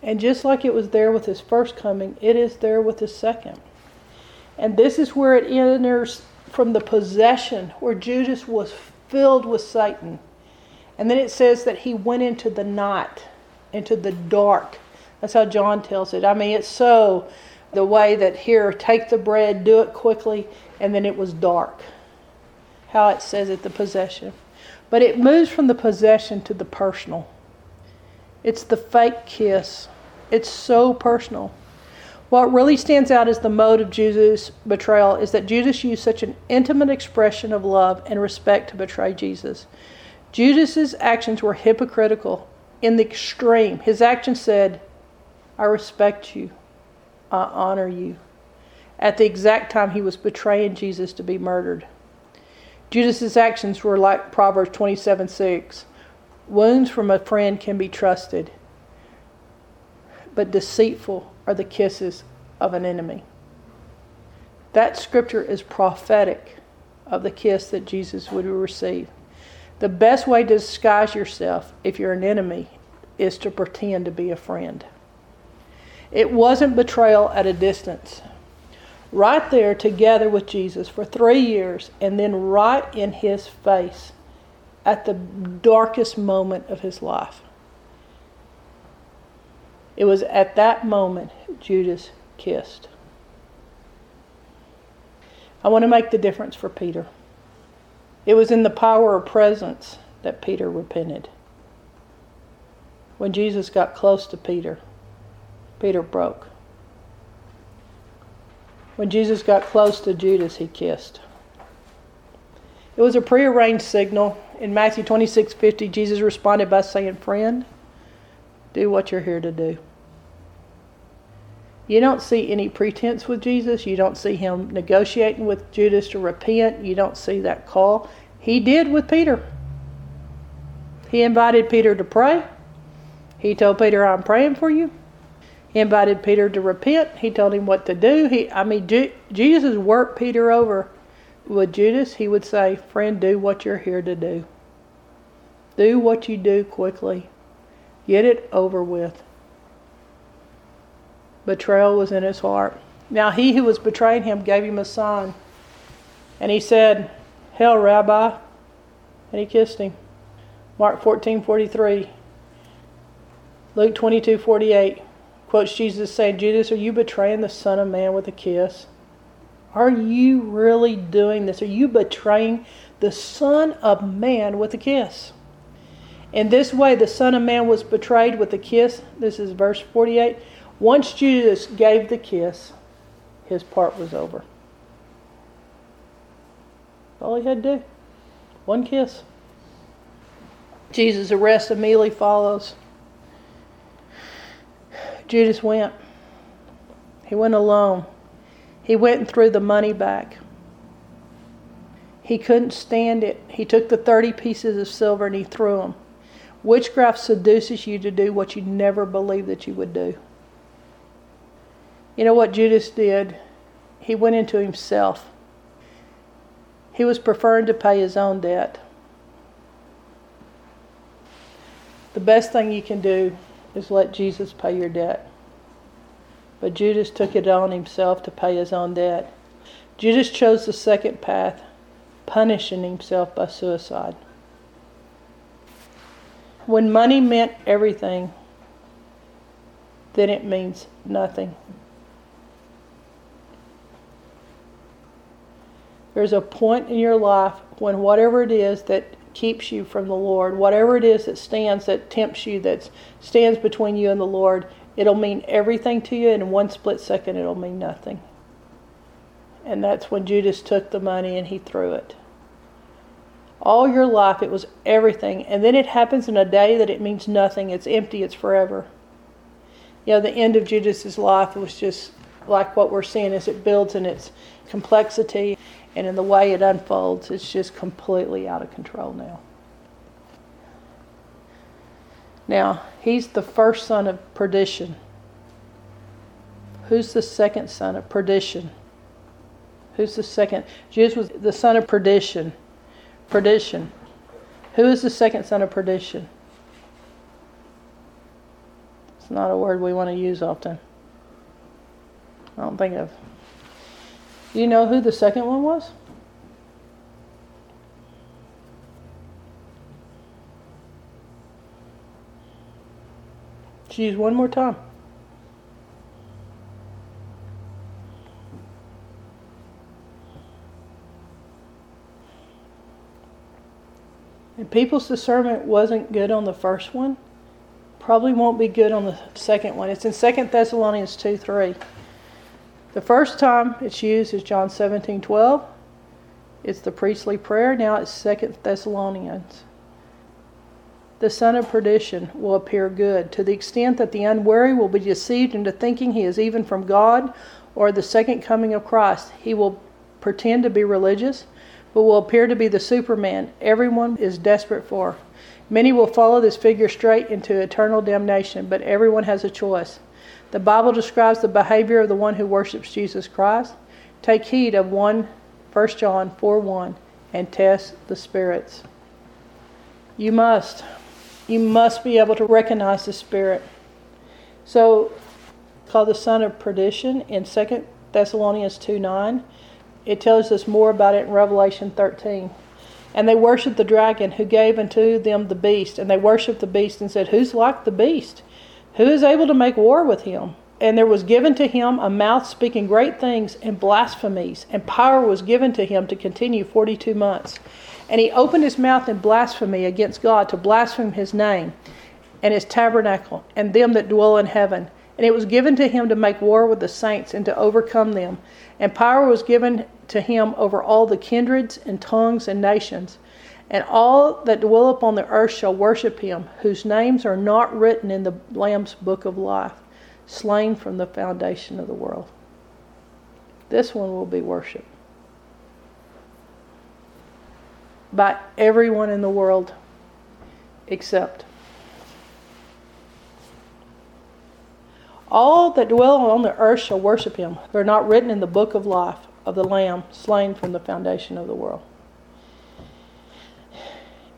And just like it was there with his first coming, it is there with his second. And this is where it enters from the possession, where Judas was filled with Satan. And then it says that he went into the night, into the dark. That's how John tells it. I mean, it's so the way that here, take the bread, do it quickly, and then it was dark. How it says it, the possession. But it moves from the possession to the personal. It's the fake kiss. It's so personal. What really stands out as the mode of Judas' betrayal is that Judas used such an intimate expression of love and respect to betray Jesus. Judas's actions were hypocritical in the extreme. His actions said, I respect you. I honor you. At the exact time he was betraying Jesus to be murdered. Judas's actions were like Proverbs 27 6. Wounds from a friend can be trusted, but deceitful are the kisses of an enemy. That scripture is prophetic of the kiss that Jesus would receive. The best way to disguise yourself if you're an enemy is to pretend to be a friend. It wasn't betrayal at a distance. Right there together with Jesus for three years, and then right in his face at the darkest moment of his life. It was at that moment Judas kissed. I want to make the difference for Peter. It was in the power of presence that Peter repented. When Jesus got close to Peter, Peter broke. When Jesus got close to Judas, he kissed. It was a prearranged signal. In Matthew 26 50, Jesus responded by saying, Friend, do what you're here to do. You don't see any pretense with Jesus. You don't see him negotiating with Judas to repent. You don't see that call. He did with Peter. He invited Peter to pray. He told Peter, I'm praying for you. He invited Peter to repent. He told him what to do. He, I mean, Ju- Jesus worked Peter over. With Judas, he would say, Friend, do what you're here to do. Do what you do quickly. Get it over with. Betrayal was in his heart. Now he who was betraying him gave him a sign. And he said, Hail, Rabbi. And he kissed him. Mark 14 43. Luke 22 48 quotes Jesus saying, Judas, are you betraying the Son of Man with a kiss? Are you really doing this? Are you betraying the Son of Man with a kiss? In this way, the Son of Man was betrayed with a kiss. This is verse 48. Once Judas gave the kiss, his part was over. All he had to do. One kiss. Jesus' arrest immediately follows. Judas went. He went alone. He went and threw the money back. He couldn't stand it. He took the 30 pieces of silver and he threw them. Witchcraft seduces you to do what you never believed that you would do. You know what Judas did? He went into himself. He was preferring to pay his own debt. The best thing you can do is let Jesus pay your debt. But Judas took it on himself to pay his own debt. Judas chose the second path, punishing himself by suicide. When money meant everything, then it means nothing. There's a point in your life when whatever it is that keeps you from the Lord, whatever it is that stands, that tempts you, that stands between you and the Lord, it'll mean everything to you, and in one split second, it'll mean nothing. And that's when Judas took the money and he threw it. All your life, it was everything. And then it happens in a day that it means nothing. It's empty, it's forever. You know, the end of Judas's life was just like what we're seeing as it builds in its complexity and in the way it unfolds, it's just completely out of control now. Now, he's the first son of perdition. Who's the second son of perdition? Who's the second? Jesus was the son of perdition. Perdition. Who is the second son of perdition? It's not a word we want to use often. I don't think of. Do you know who the second one was? Choose one more time. And people's discernment wasn't good on the first one, probably won't be good on the second one. It's in 2 Thessalonians 2 3. The first time it's used is John 17 12. It's the priestly prayer. Now it's 2 Thessalonians. The son of perdition will appear good to the extent that the unwary will be deceived into thinking he is even from God or the second coming of Christ. He will pretend to be religious, but will appear to be the Superman everyone is desperate for. Many will follow this figure straight into eternal damnation, but everyone has a choice. The Bible describes the behavior of the one who worships Jesus Christ. Take heed of 1 1 John 4 1 and test the spirits. You must. You must be able to recognize the spirit. So, called the son of perdition in 2 Thessalonians 2 9. It tells us more about it in Revelation 13. And they worshiped the dragon who gave unto them the beast. And they worshiped the beast and said, Who's like the beast? Who is able to make war with him? And there was given to him a mouth speaking great things and blasphemies, and power was given to him to continue 42 months. And he opened his mouth in blasphemy against God to blaspheme his name and his tabernacle and them that dwell in heaven. And it was given to him to make war with the saints and to overcome them. And power was given to him over all the kindreds and tongues and nations. And all that dwell upon the earth shall worship him, whose names are not written in the Lamb's book of life, slain from the foundation of the world. This one will be worshiped by everyone in the world. except. All that dwell on the earth shall worship him. They're not written in the book of life of the Lamb slain from the foundation of the world.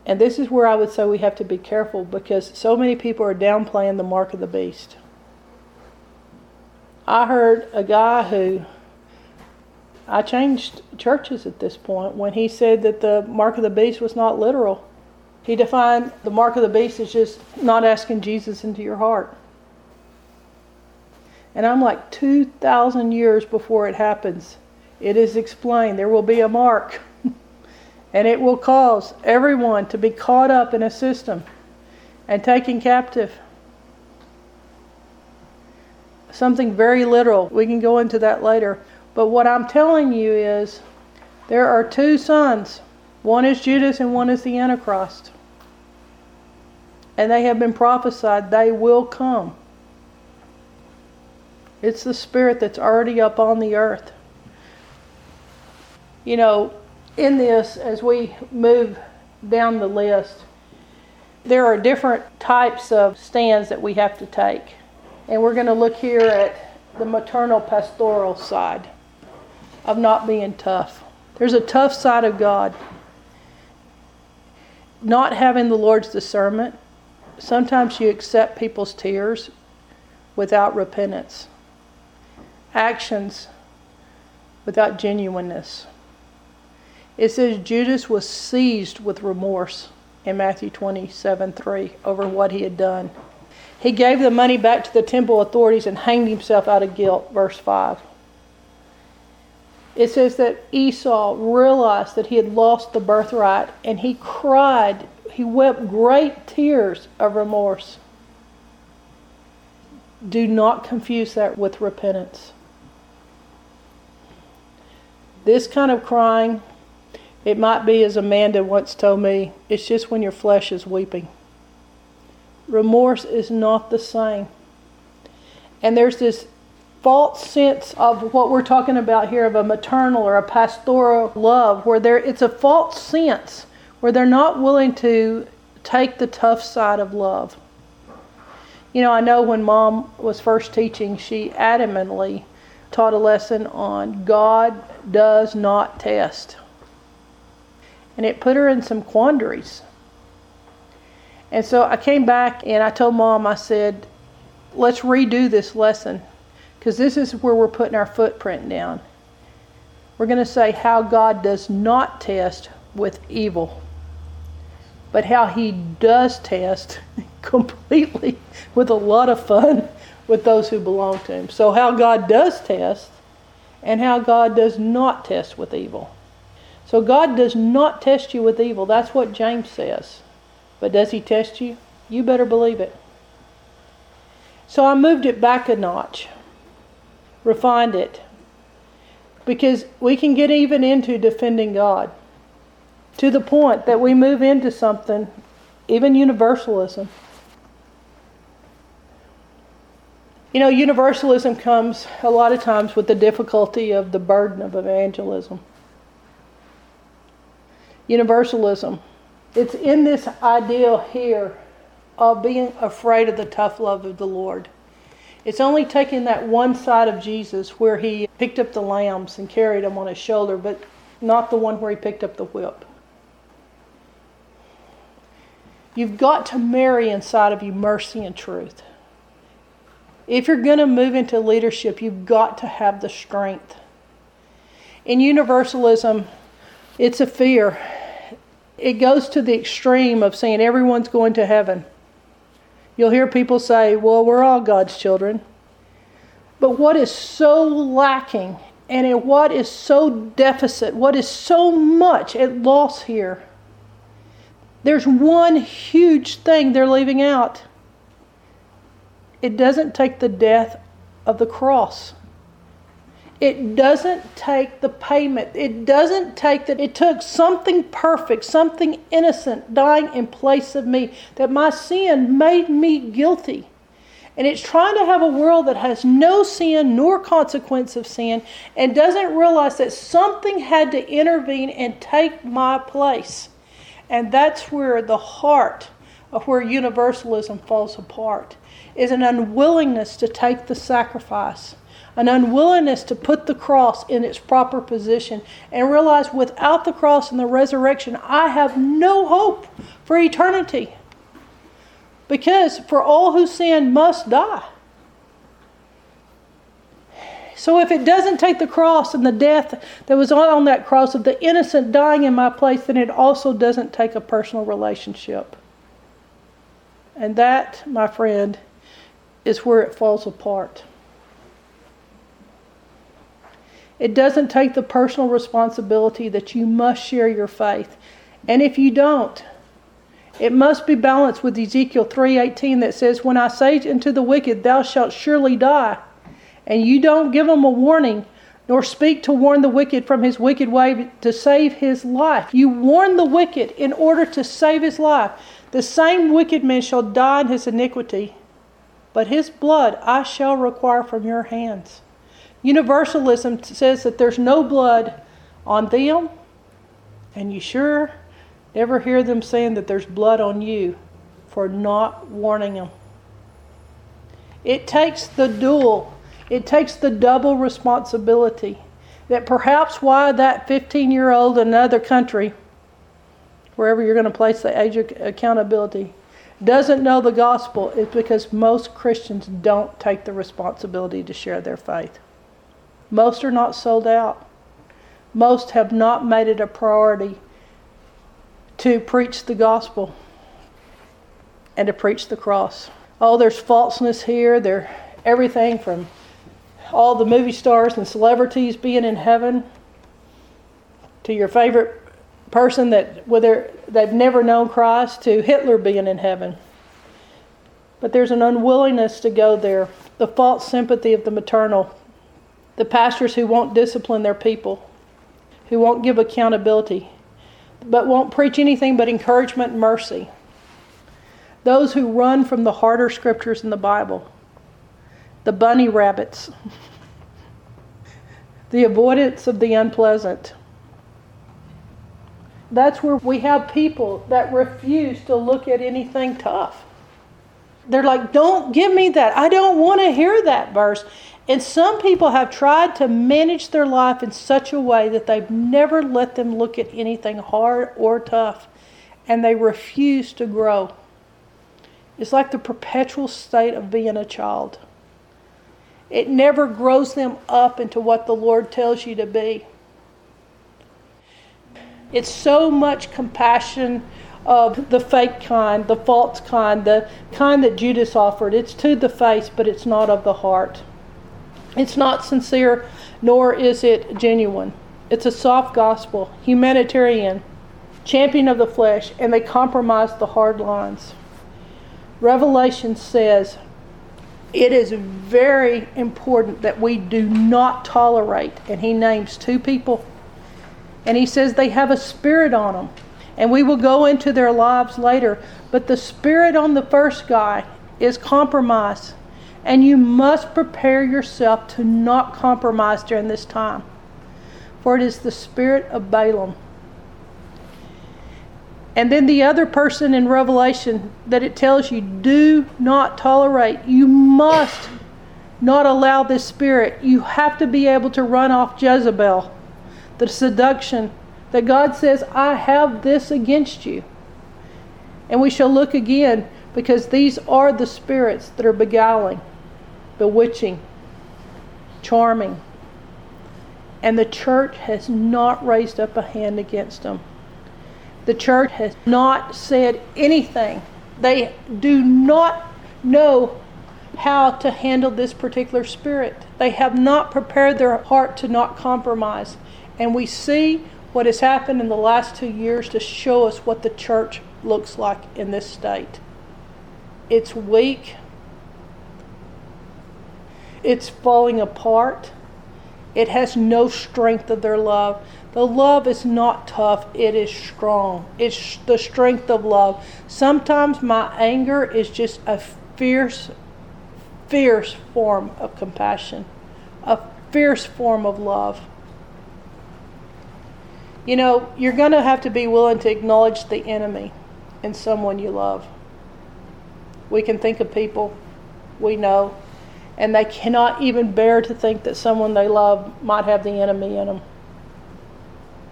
And this is where I would say we have to be careful because so many people are downplaying the mark of the beast. I heard a guy who I changed churches at this point when he said that the mark of the beast was not literal. He defined the mark of the beast as just not asking Jesus into your heart. And I'm like 2,000 years before it happens. It is explained there will be a mark, and it will cause everyone to be caught up in a system and taken captive. Something very literal. We can go into that later. But what I'm telling you is there are two sons. One is Judas and one is the Antichrist. And they have been prophesied they will come. It's the spirit that's already up on the earth. You know, in this, as we move down the list, there are different types of stands that we have to take. And we're going to look here at the maternal pastoral side of not being tough. There's a tough side of God. Not having the Lord's discernment. Sometimes you accept people's tears without repentance actions without genuineness. It says Judas was seized with remorse in Matthew 27 3 over what he had done. He gave the money back to the temple authorities and hanged himself out of guilt, verse 5. It says that Esau realized that he had lost the birthright and he cried, he wept great tears of remorse. Do not confuse that with repentance. This kind of crying, it might be, as Amanda once told me, it's just when your flesh is weeping. Remorse is not the same. And there's this false sense of what we're talking about here of a maternal or a pastoral love where there it's a false sense where they're not willing to take the tough side of love. You know, I know when mom was first teaching, she adamantly taught a lesson on God does not test. And it put her in some quandaries. And so I came back and I told mom, I said, let's redo this lesson because this is where we're putting our footprint down. We're going to say how God does not test with evil, but how He does test (laughs) completely with a lot of fun with those who belong to Him. So, how God does test and how God does not test with evil. So, God does not test you with evil. That's what James says. But does He test you? You better believe it. So, I moved it back a notch, refined it, because we can get even into defending God to the point that we move into something, even universalism You know, universalism comes a lot of times with the difficulty of the burden of evangelism. Universalism. It's in this ideal here of being afraid of the tough love of the Lord. It's only taking that one side of Jesus where he picked up the lambs and carried them on his shoulder, but not the one where he picked up the whip. You've got to marry inside of you mercy and truth. If you're going to move into leadership, you've got to have the strength. In universalism, it's a fear. It goes to the extreme of saying everyone's going to heaven. You'll hear people say, well, we're all God's children. But what is so lacking and what is so deficit, what is so much at loss here? There's one huge thing they're leaving out. It doesn't take the death of the cross. It doesn't take the payment. It doesn't take that. It took something perfect, something innocent dying in place of me, that my sin made me guilty. And it's trying to have a world that has no sin nor consequence of sin and doesn't realize that something had to intervene and take my place. And that's where the heart of where universalism falls apart is an unwillingness to take the sacrifice, an unwillingness to put the cross in its proper position and realize without the cross and the resurrection, I have no hope for eternity. Because for all who sin must die. So if it doesn't take the cross and the death that was on that cross of the innocent dying in my place, then it also doesn't take a personal relationship. And that, my friend, is where it falls apart. It doesn't take the personal responsibility that you must share your faith. And if you don't, it must be balanced with Ezekiel 3:18 that says, "When I say unto the wicked, thou shalt surely die, and you don't give him a warning, nor speak to warn the wicked from his wicked way to save his life. You warn the wicked in order to save his life. The same wicked man shall die in his iniquity, but his blood I shall require from your hands. Universalism says that there's no blood on them, and you sure never hear them saying that there's blood on you for not warning them. It takes the dual, it takes the double responsibility that perhaps why that 15 year old in another country wherever you're going to place the age of accountability, doesn't know the gospel is because most Christians don't take the responsibility to share their faith. Most are not sold out. Most have not made it a priority to preach the gospel and to preach the cross. Oh, there's falseness here. There, everything from all the movie stars and celebrities being in heaven to your favorite person that whether they've never known Christ to Hitler being in heaven. But there's an unwillingness to go there, the false sympathy of the maternal, the pastors who won't discipline their people, who won't give accountability, but won't preach anything but encouragement and mercy. Those who run from the harder scriptures in the Bible, the bunny rabbits, (laughs) the avoidance of the unpleasant that's where we have people that refuse to look at anything tough. They're like, don't give me that. I don't want to hear that verse. And some people have tried to manage their life in such a way that they've never let them look at anything hard or tough. And they refuse to grow. It's like the perpetual state of being a child. It never grows them up into what the Lord tells you to be. It's so much compassion of the fake kind, the false kind, the kind that Judas offered. It's to the face, but it's not of the heart. It's not sincere, nor is it genuine. It's a soft gospel, humanitarian, champion of the flesh, and they compromise the hard lines. Revelation says it is very important that we do not tolerate, and he names two people and he says they have a spirit on them. And we will go into their lives later. But the spirit on the first guy is compromise. And you must prepare yourself to not compromise during this time. For it is the spirit of Balaam. And then the other person in Revelation that it tells you do not tolerate. You must not allow this spirit. You have to be able to run off Jezebel the seduction that God says, I have this against you. And we shall look again because these are the spirits that are beguiling, bewitching, charming. And the church has not raised up a hand against them. The church has not said anything. They do not know how to handle this particular spirit. They have not prepared their heart to not compromise. And we see what has happened in the last two years to show us what the church looks like in this state. It's weak, it's falling apart, it has no strength of their love. The love is not tough, it is strong. It's the strength of love. Sometimes my anger is just a fierce, fierce form of compassion, a fierce form of love. You know, you're going to have to be willing to acknowledge the enemy in someone you love. We can think of people we know, and they cannot even bear to think that someone they love might have the enemy in them.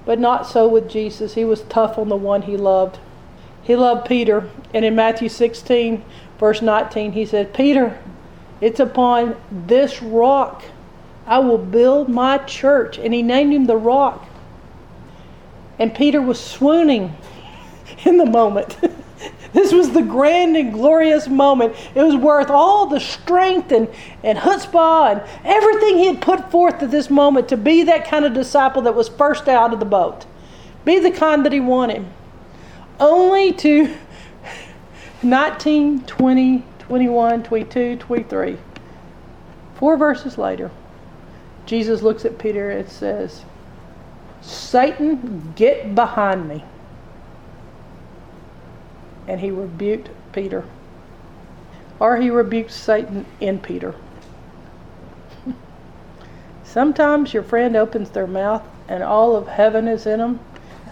But not so with Jesus. He was tough on the one he loved. He loved Peter, and in Matthew 16, verse 19, he said, Peter, it's upon this rock I will build my church. And he named him the rock. And Peter was swooning (laughs) in the moment. (laughs) this was the grand and glorious moment. It was worth all the strength and, and chutzpah and everything he had put forth at this moment to be that kind of disciple that was first out of the boat. Be the kind that he wanted. Only to (laughs) 19, 20, 21, 22, 23. Four verses later, Jesus looks at Peter and says, Satan, get behind me. And he rebuked Peter. Or he rebuked Satan in Peter. (laughs) Sometimes your friend opens their mouth and all of heaven is in them,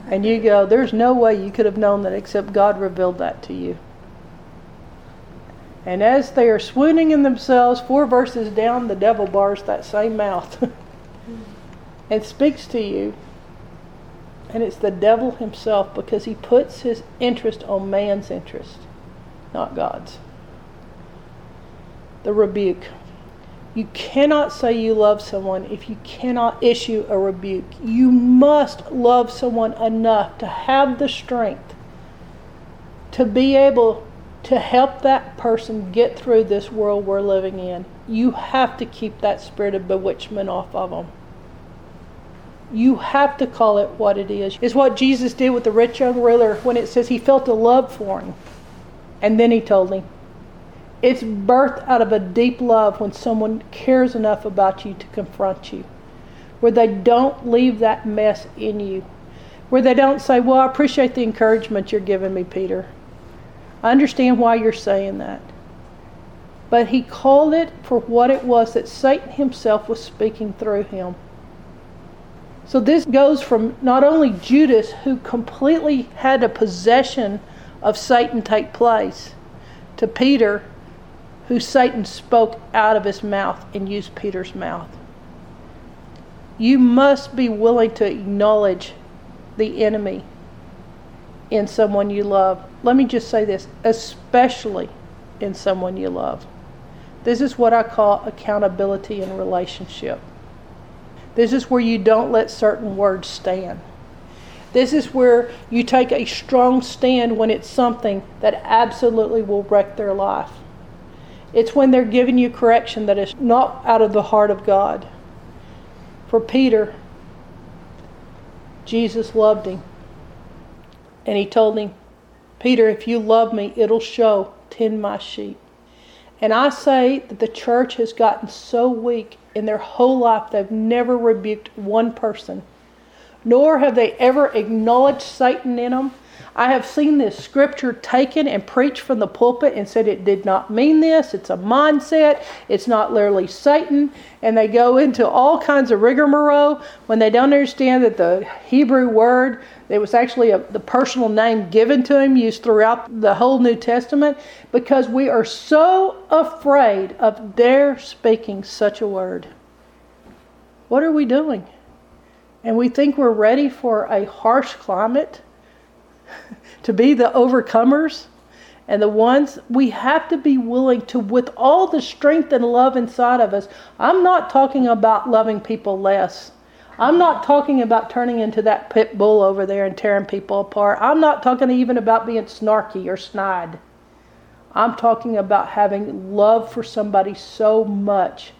and you go, There's no way you could have known that except God revealed that to you. And as they are swooning in themselves, four verses down, the devil bars that same mouth (laughs) and speaks to you and it's the devil himself because he puts his interest on man's interest, not God's. The rebuke. You cannot say you love someone if you cannot issue a rebuke. You must love someone enough to have the strength to be able to help that person get through this world we're living in. You have to keep that spirit of bewitchment off of them. You have to call it what it is. It's what Jesus did with the rich young ruler when it says he felt a love for him. And then he told him, it's birthed out of a deep love when someone cares enough about you to confront you, where they don't leave that mess in you, where they don't say, Well, I appreciate the encouragement you're giving me, Peter. I understand why you're saying that. But he called it for what it was that Satan himself was speaking through him. So this goes from not only Judas, who completely had a possession of Satan take place, to Peter, who Satan spoke out of his mouth and used Peter's mouth. You must be willing to acknowledge the enemy in someone you love. Let me just say this, especially in someone you love. This is what I call accountability in relationship. This is where you don't let certain words stand. This is where you take a strong stand when it's something that absolutely will wreck their life. It's when they're giving you correction that is not out of the heart of God. For Peter, Jesus loved him. And he told him, Peter, if you love me, it'll show. Tend my sheep. And I say that the church has gotten so weak in their whole life, they've never rebuked one person, nor have they ever acknowledged Satan in them. I have seen this scripture taken and preached from the pulpit and said it did not mean this. It's a mindset. It's not literally Satan. And they go into all kinds of rigmarole when they don't understand that the Hebrew word, it was actually a, the personal name given to him, used throughout the whole New Testament, because we are so afraid of their speaking such a word. What are we doing? And we think we're ready for a harsh climate (laughs) to be the overcomers and the ones we have to be willing to with all the strength and love inside of us i'm not talking about loving people less. I'm not talking about turning into that pit bull over there and tearing people apart. I'm not talking even about being snarky or snide. I'm talking about having love for somebody so much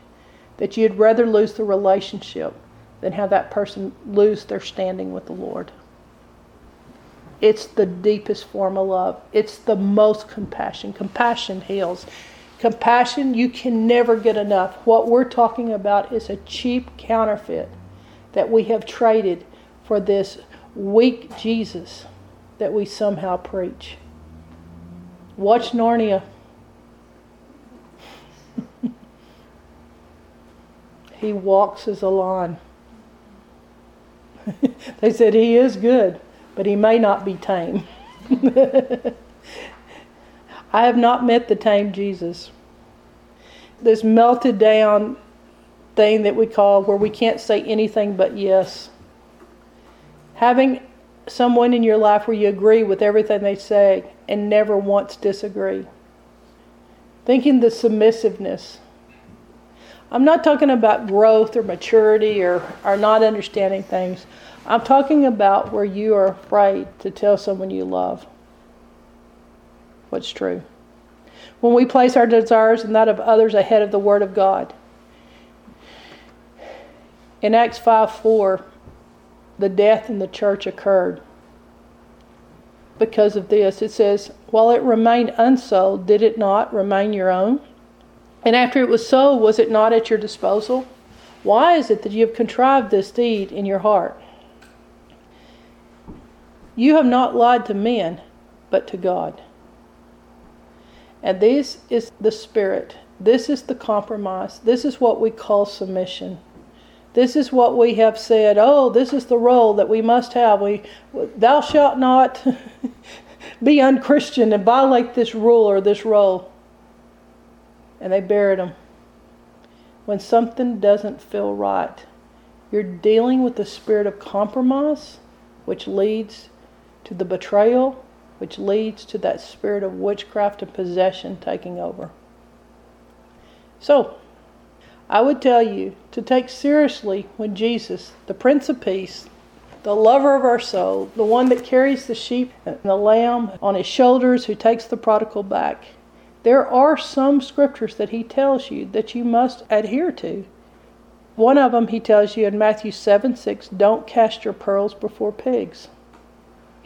that you'd rather lose the relationship than have that person lose their standing with the lord it's the deepest form of love. It's the most compassion. Compassion heals. Compassion, you can never get enough. What we're talking about is a cheap counterfeit that we have traded for this weak Jesus that we somehow preach. Watch Narnia. (laughs) he walks as a lion. (laughs) they said he is good but he may not be tame. (laughs) I have not met the tame Jesus. This melted down thing that we call where we can't say anything but yes. Having someone in your life where you agree with everything they say and never once disagree. Thinking the submissiveness. I'm not talking about growth or maturity or, or not understanding things. I'm talking about where you are afraid to tell someone you love what's true. When we place our desires and that of others ahead of the Word of God. In Acts 5 4, the death in the church occurred because of this. It says, While it remained unsold, did it not remain your own? And after it was sold, was it not at your disposal? Why is it that you have contrived this deed in your heart? You have not lied to men, but to God. And this is the spirit. This is the compromise. This is what we call submission. This is what we have said. Oh, this is the role that we must have. We, thou shalt not (laughs) be unchristian and violate this rule or this role. And they buried him. When something doesn't feel right, you're dealing with the spirit of compromise, which leads to the betrayal, which leads to that spirit of witchcraft and possession taking over. So, I would tell you to take seriously when Jesus, the Prince of Peace, the lover of our soul, the one that carries the sheep and the lamb on his shoulders, who takes the prodigal back, there are some scriptures that he tells you that you must adhere to. One of them he tells you in Matthew 7 6, don't cast your pearls before pigs.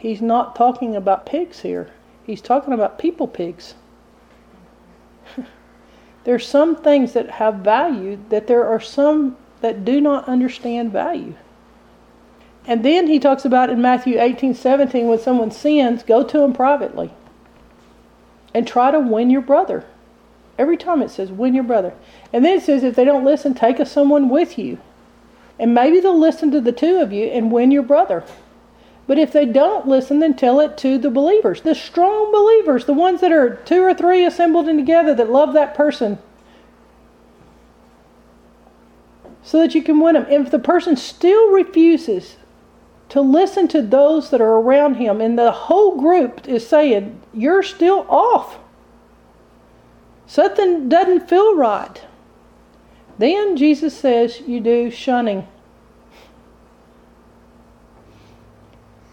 He's not talking about pigs here, he's talking about people pigs. (laughs) There's some things that have value that there are some that do not understand value. And then he talks about in Matthew 18 17, when someone sins, go to him privately and try to win your brother. Every time it says, win your brother. And then it says, if they don't listen, take a someone with you. And maybe they'll listen to the two of you and win your brother. But if they don't listen, then tell it to the believers, the strong believers, the ones that are two or three assembled in together that love that person. So that you can win them. If the person still refuses to listen to those that are around him, and the whole group is saying, You're still off. Something doesn't feel right. Then Jesus says, You do shunning.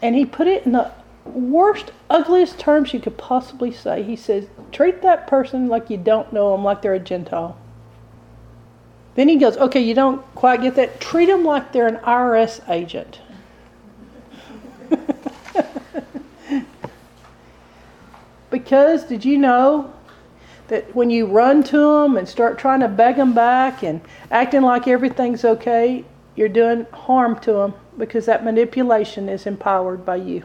And he put it in the worst, ugliest terms you could possibly say. He says, treat that person like you don't know them, like they're a Gentile. Then he goes, okay, you don't quite get that. Treat them like they're an IRS agent. (laughs) because did you know that when you run to them and start trying to beg them back and acting like everything's okay, you're doing harm to them because that manipulation is empowered by you.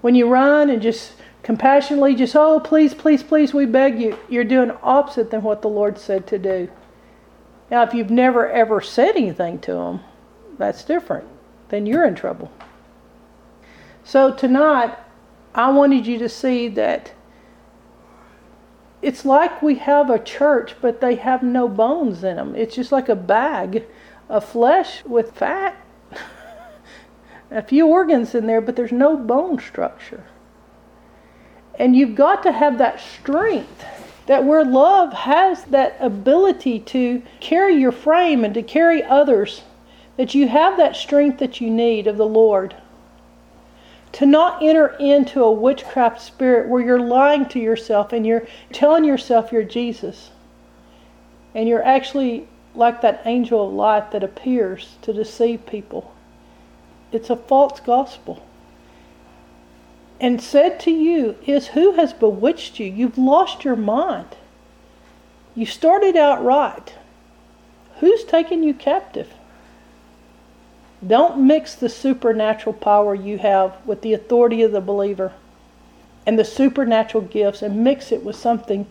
When you run and just compassionately just, oh, please, please, please, we beg you, you're doing opposite than what the Lord said to do. Now, if you've never ever said anything to them, that's different. Then you're in trouble. So tonight, I wanted you to see that it's like we have a church, but they have no bones in them. It's just like a bag of flesh with fat a few organs in there, but there's no bone structure. And you've got to have that strength that where love has that ability to carry your frame and to carry others, that you have that strength that you need of the Lord. To not enter into a witchcraft spirit where you're lying to yourself and you're telling yourself you're Jesus. And you're actually like that angel of light that appears to deceive people it's a false gospel. And said to you is who has bewitched you? You've lost your mind. You started out right. Who's taken you captive? Don't mix the supernatural power you have with the authority of the believer and the supernatural gifts and mix it with something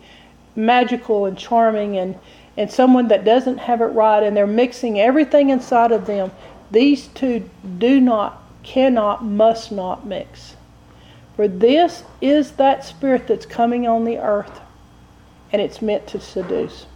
magical and charming and, and someone that doesn't have it right and they're mixing everything inside of them these two do not, cannot, must not mix. For this is that spirit that's coming on the earth, and it's meant to seduce.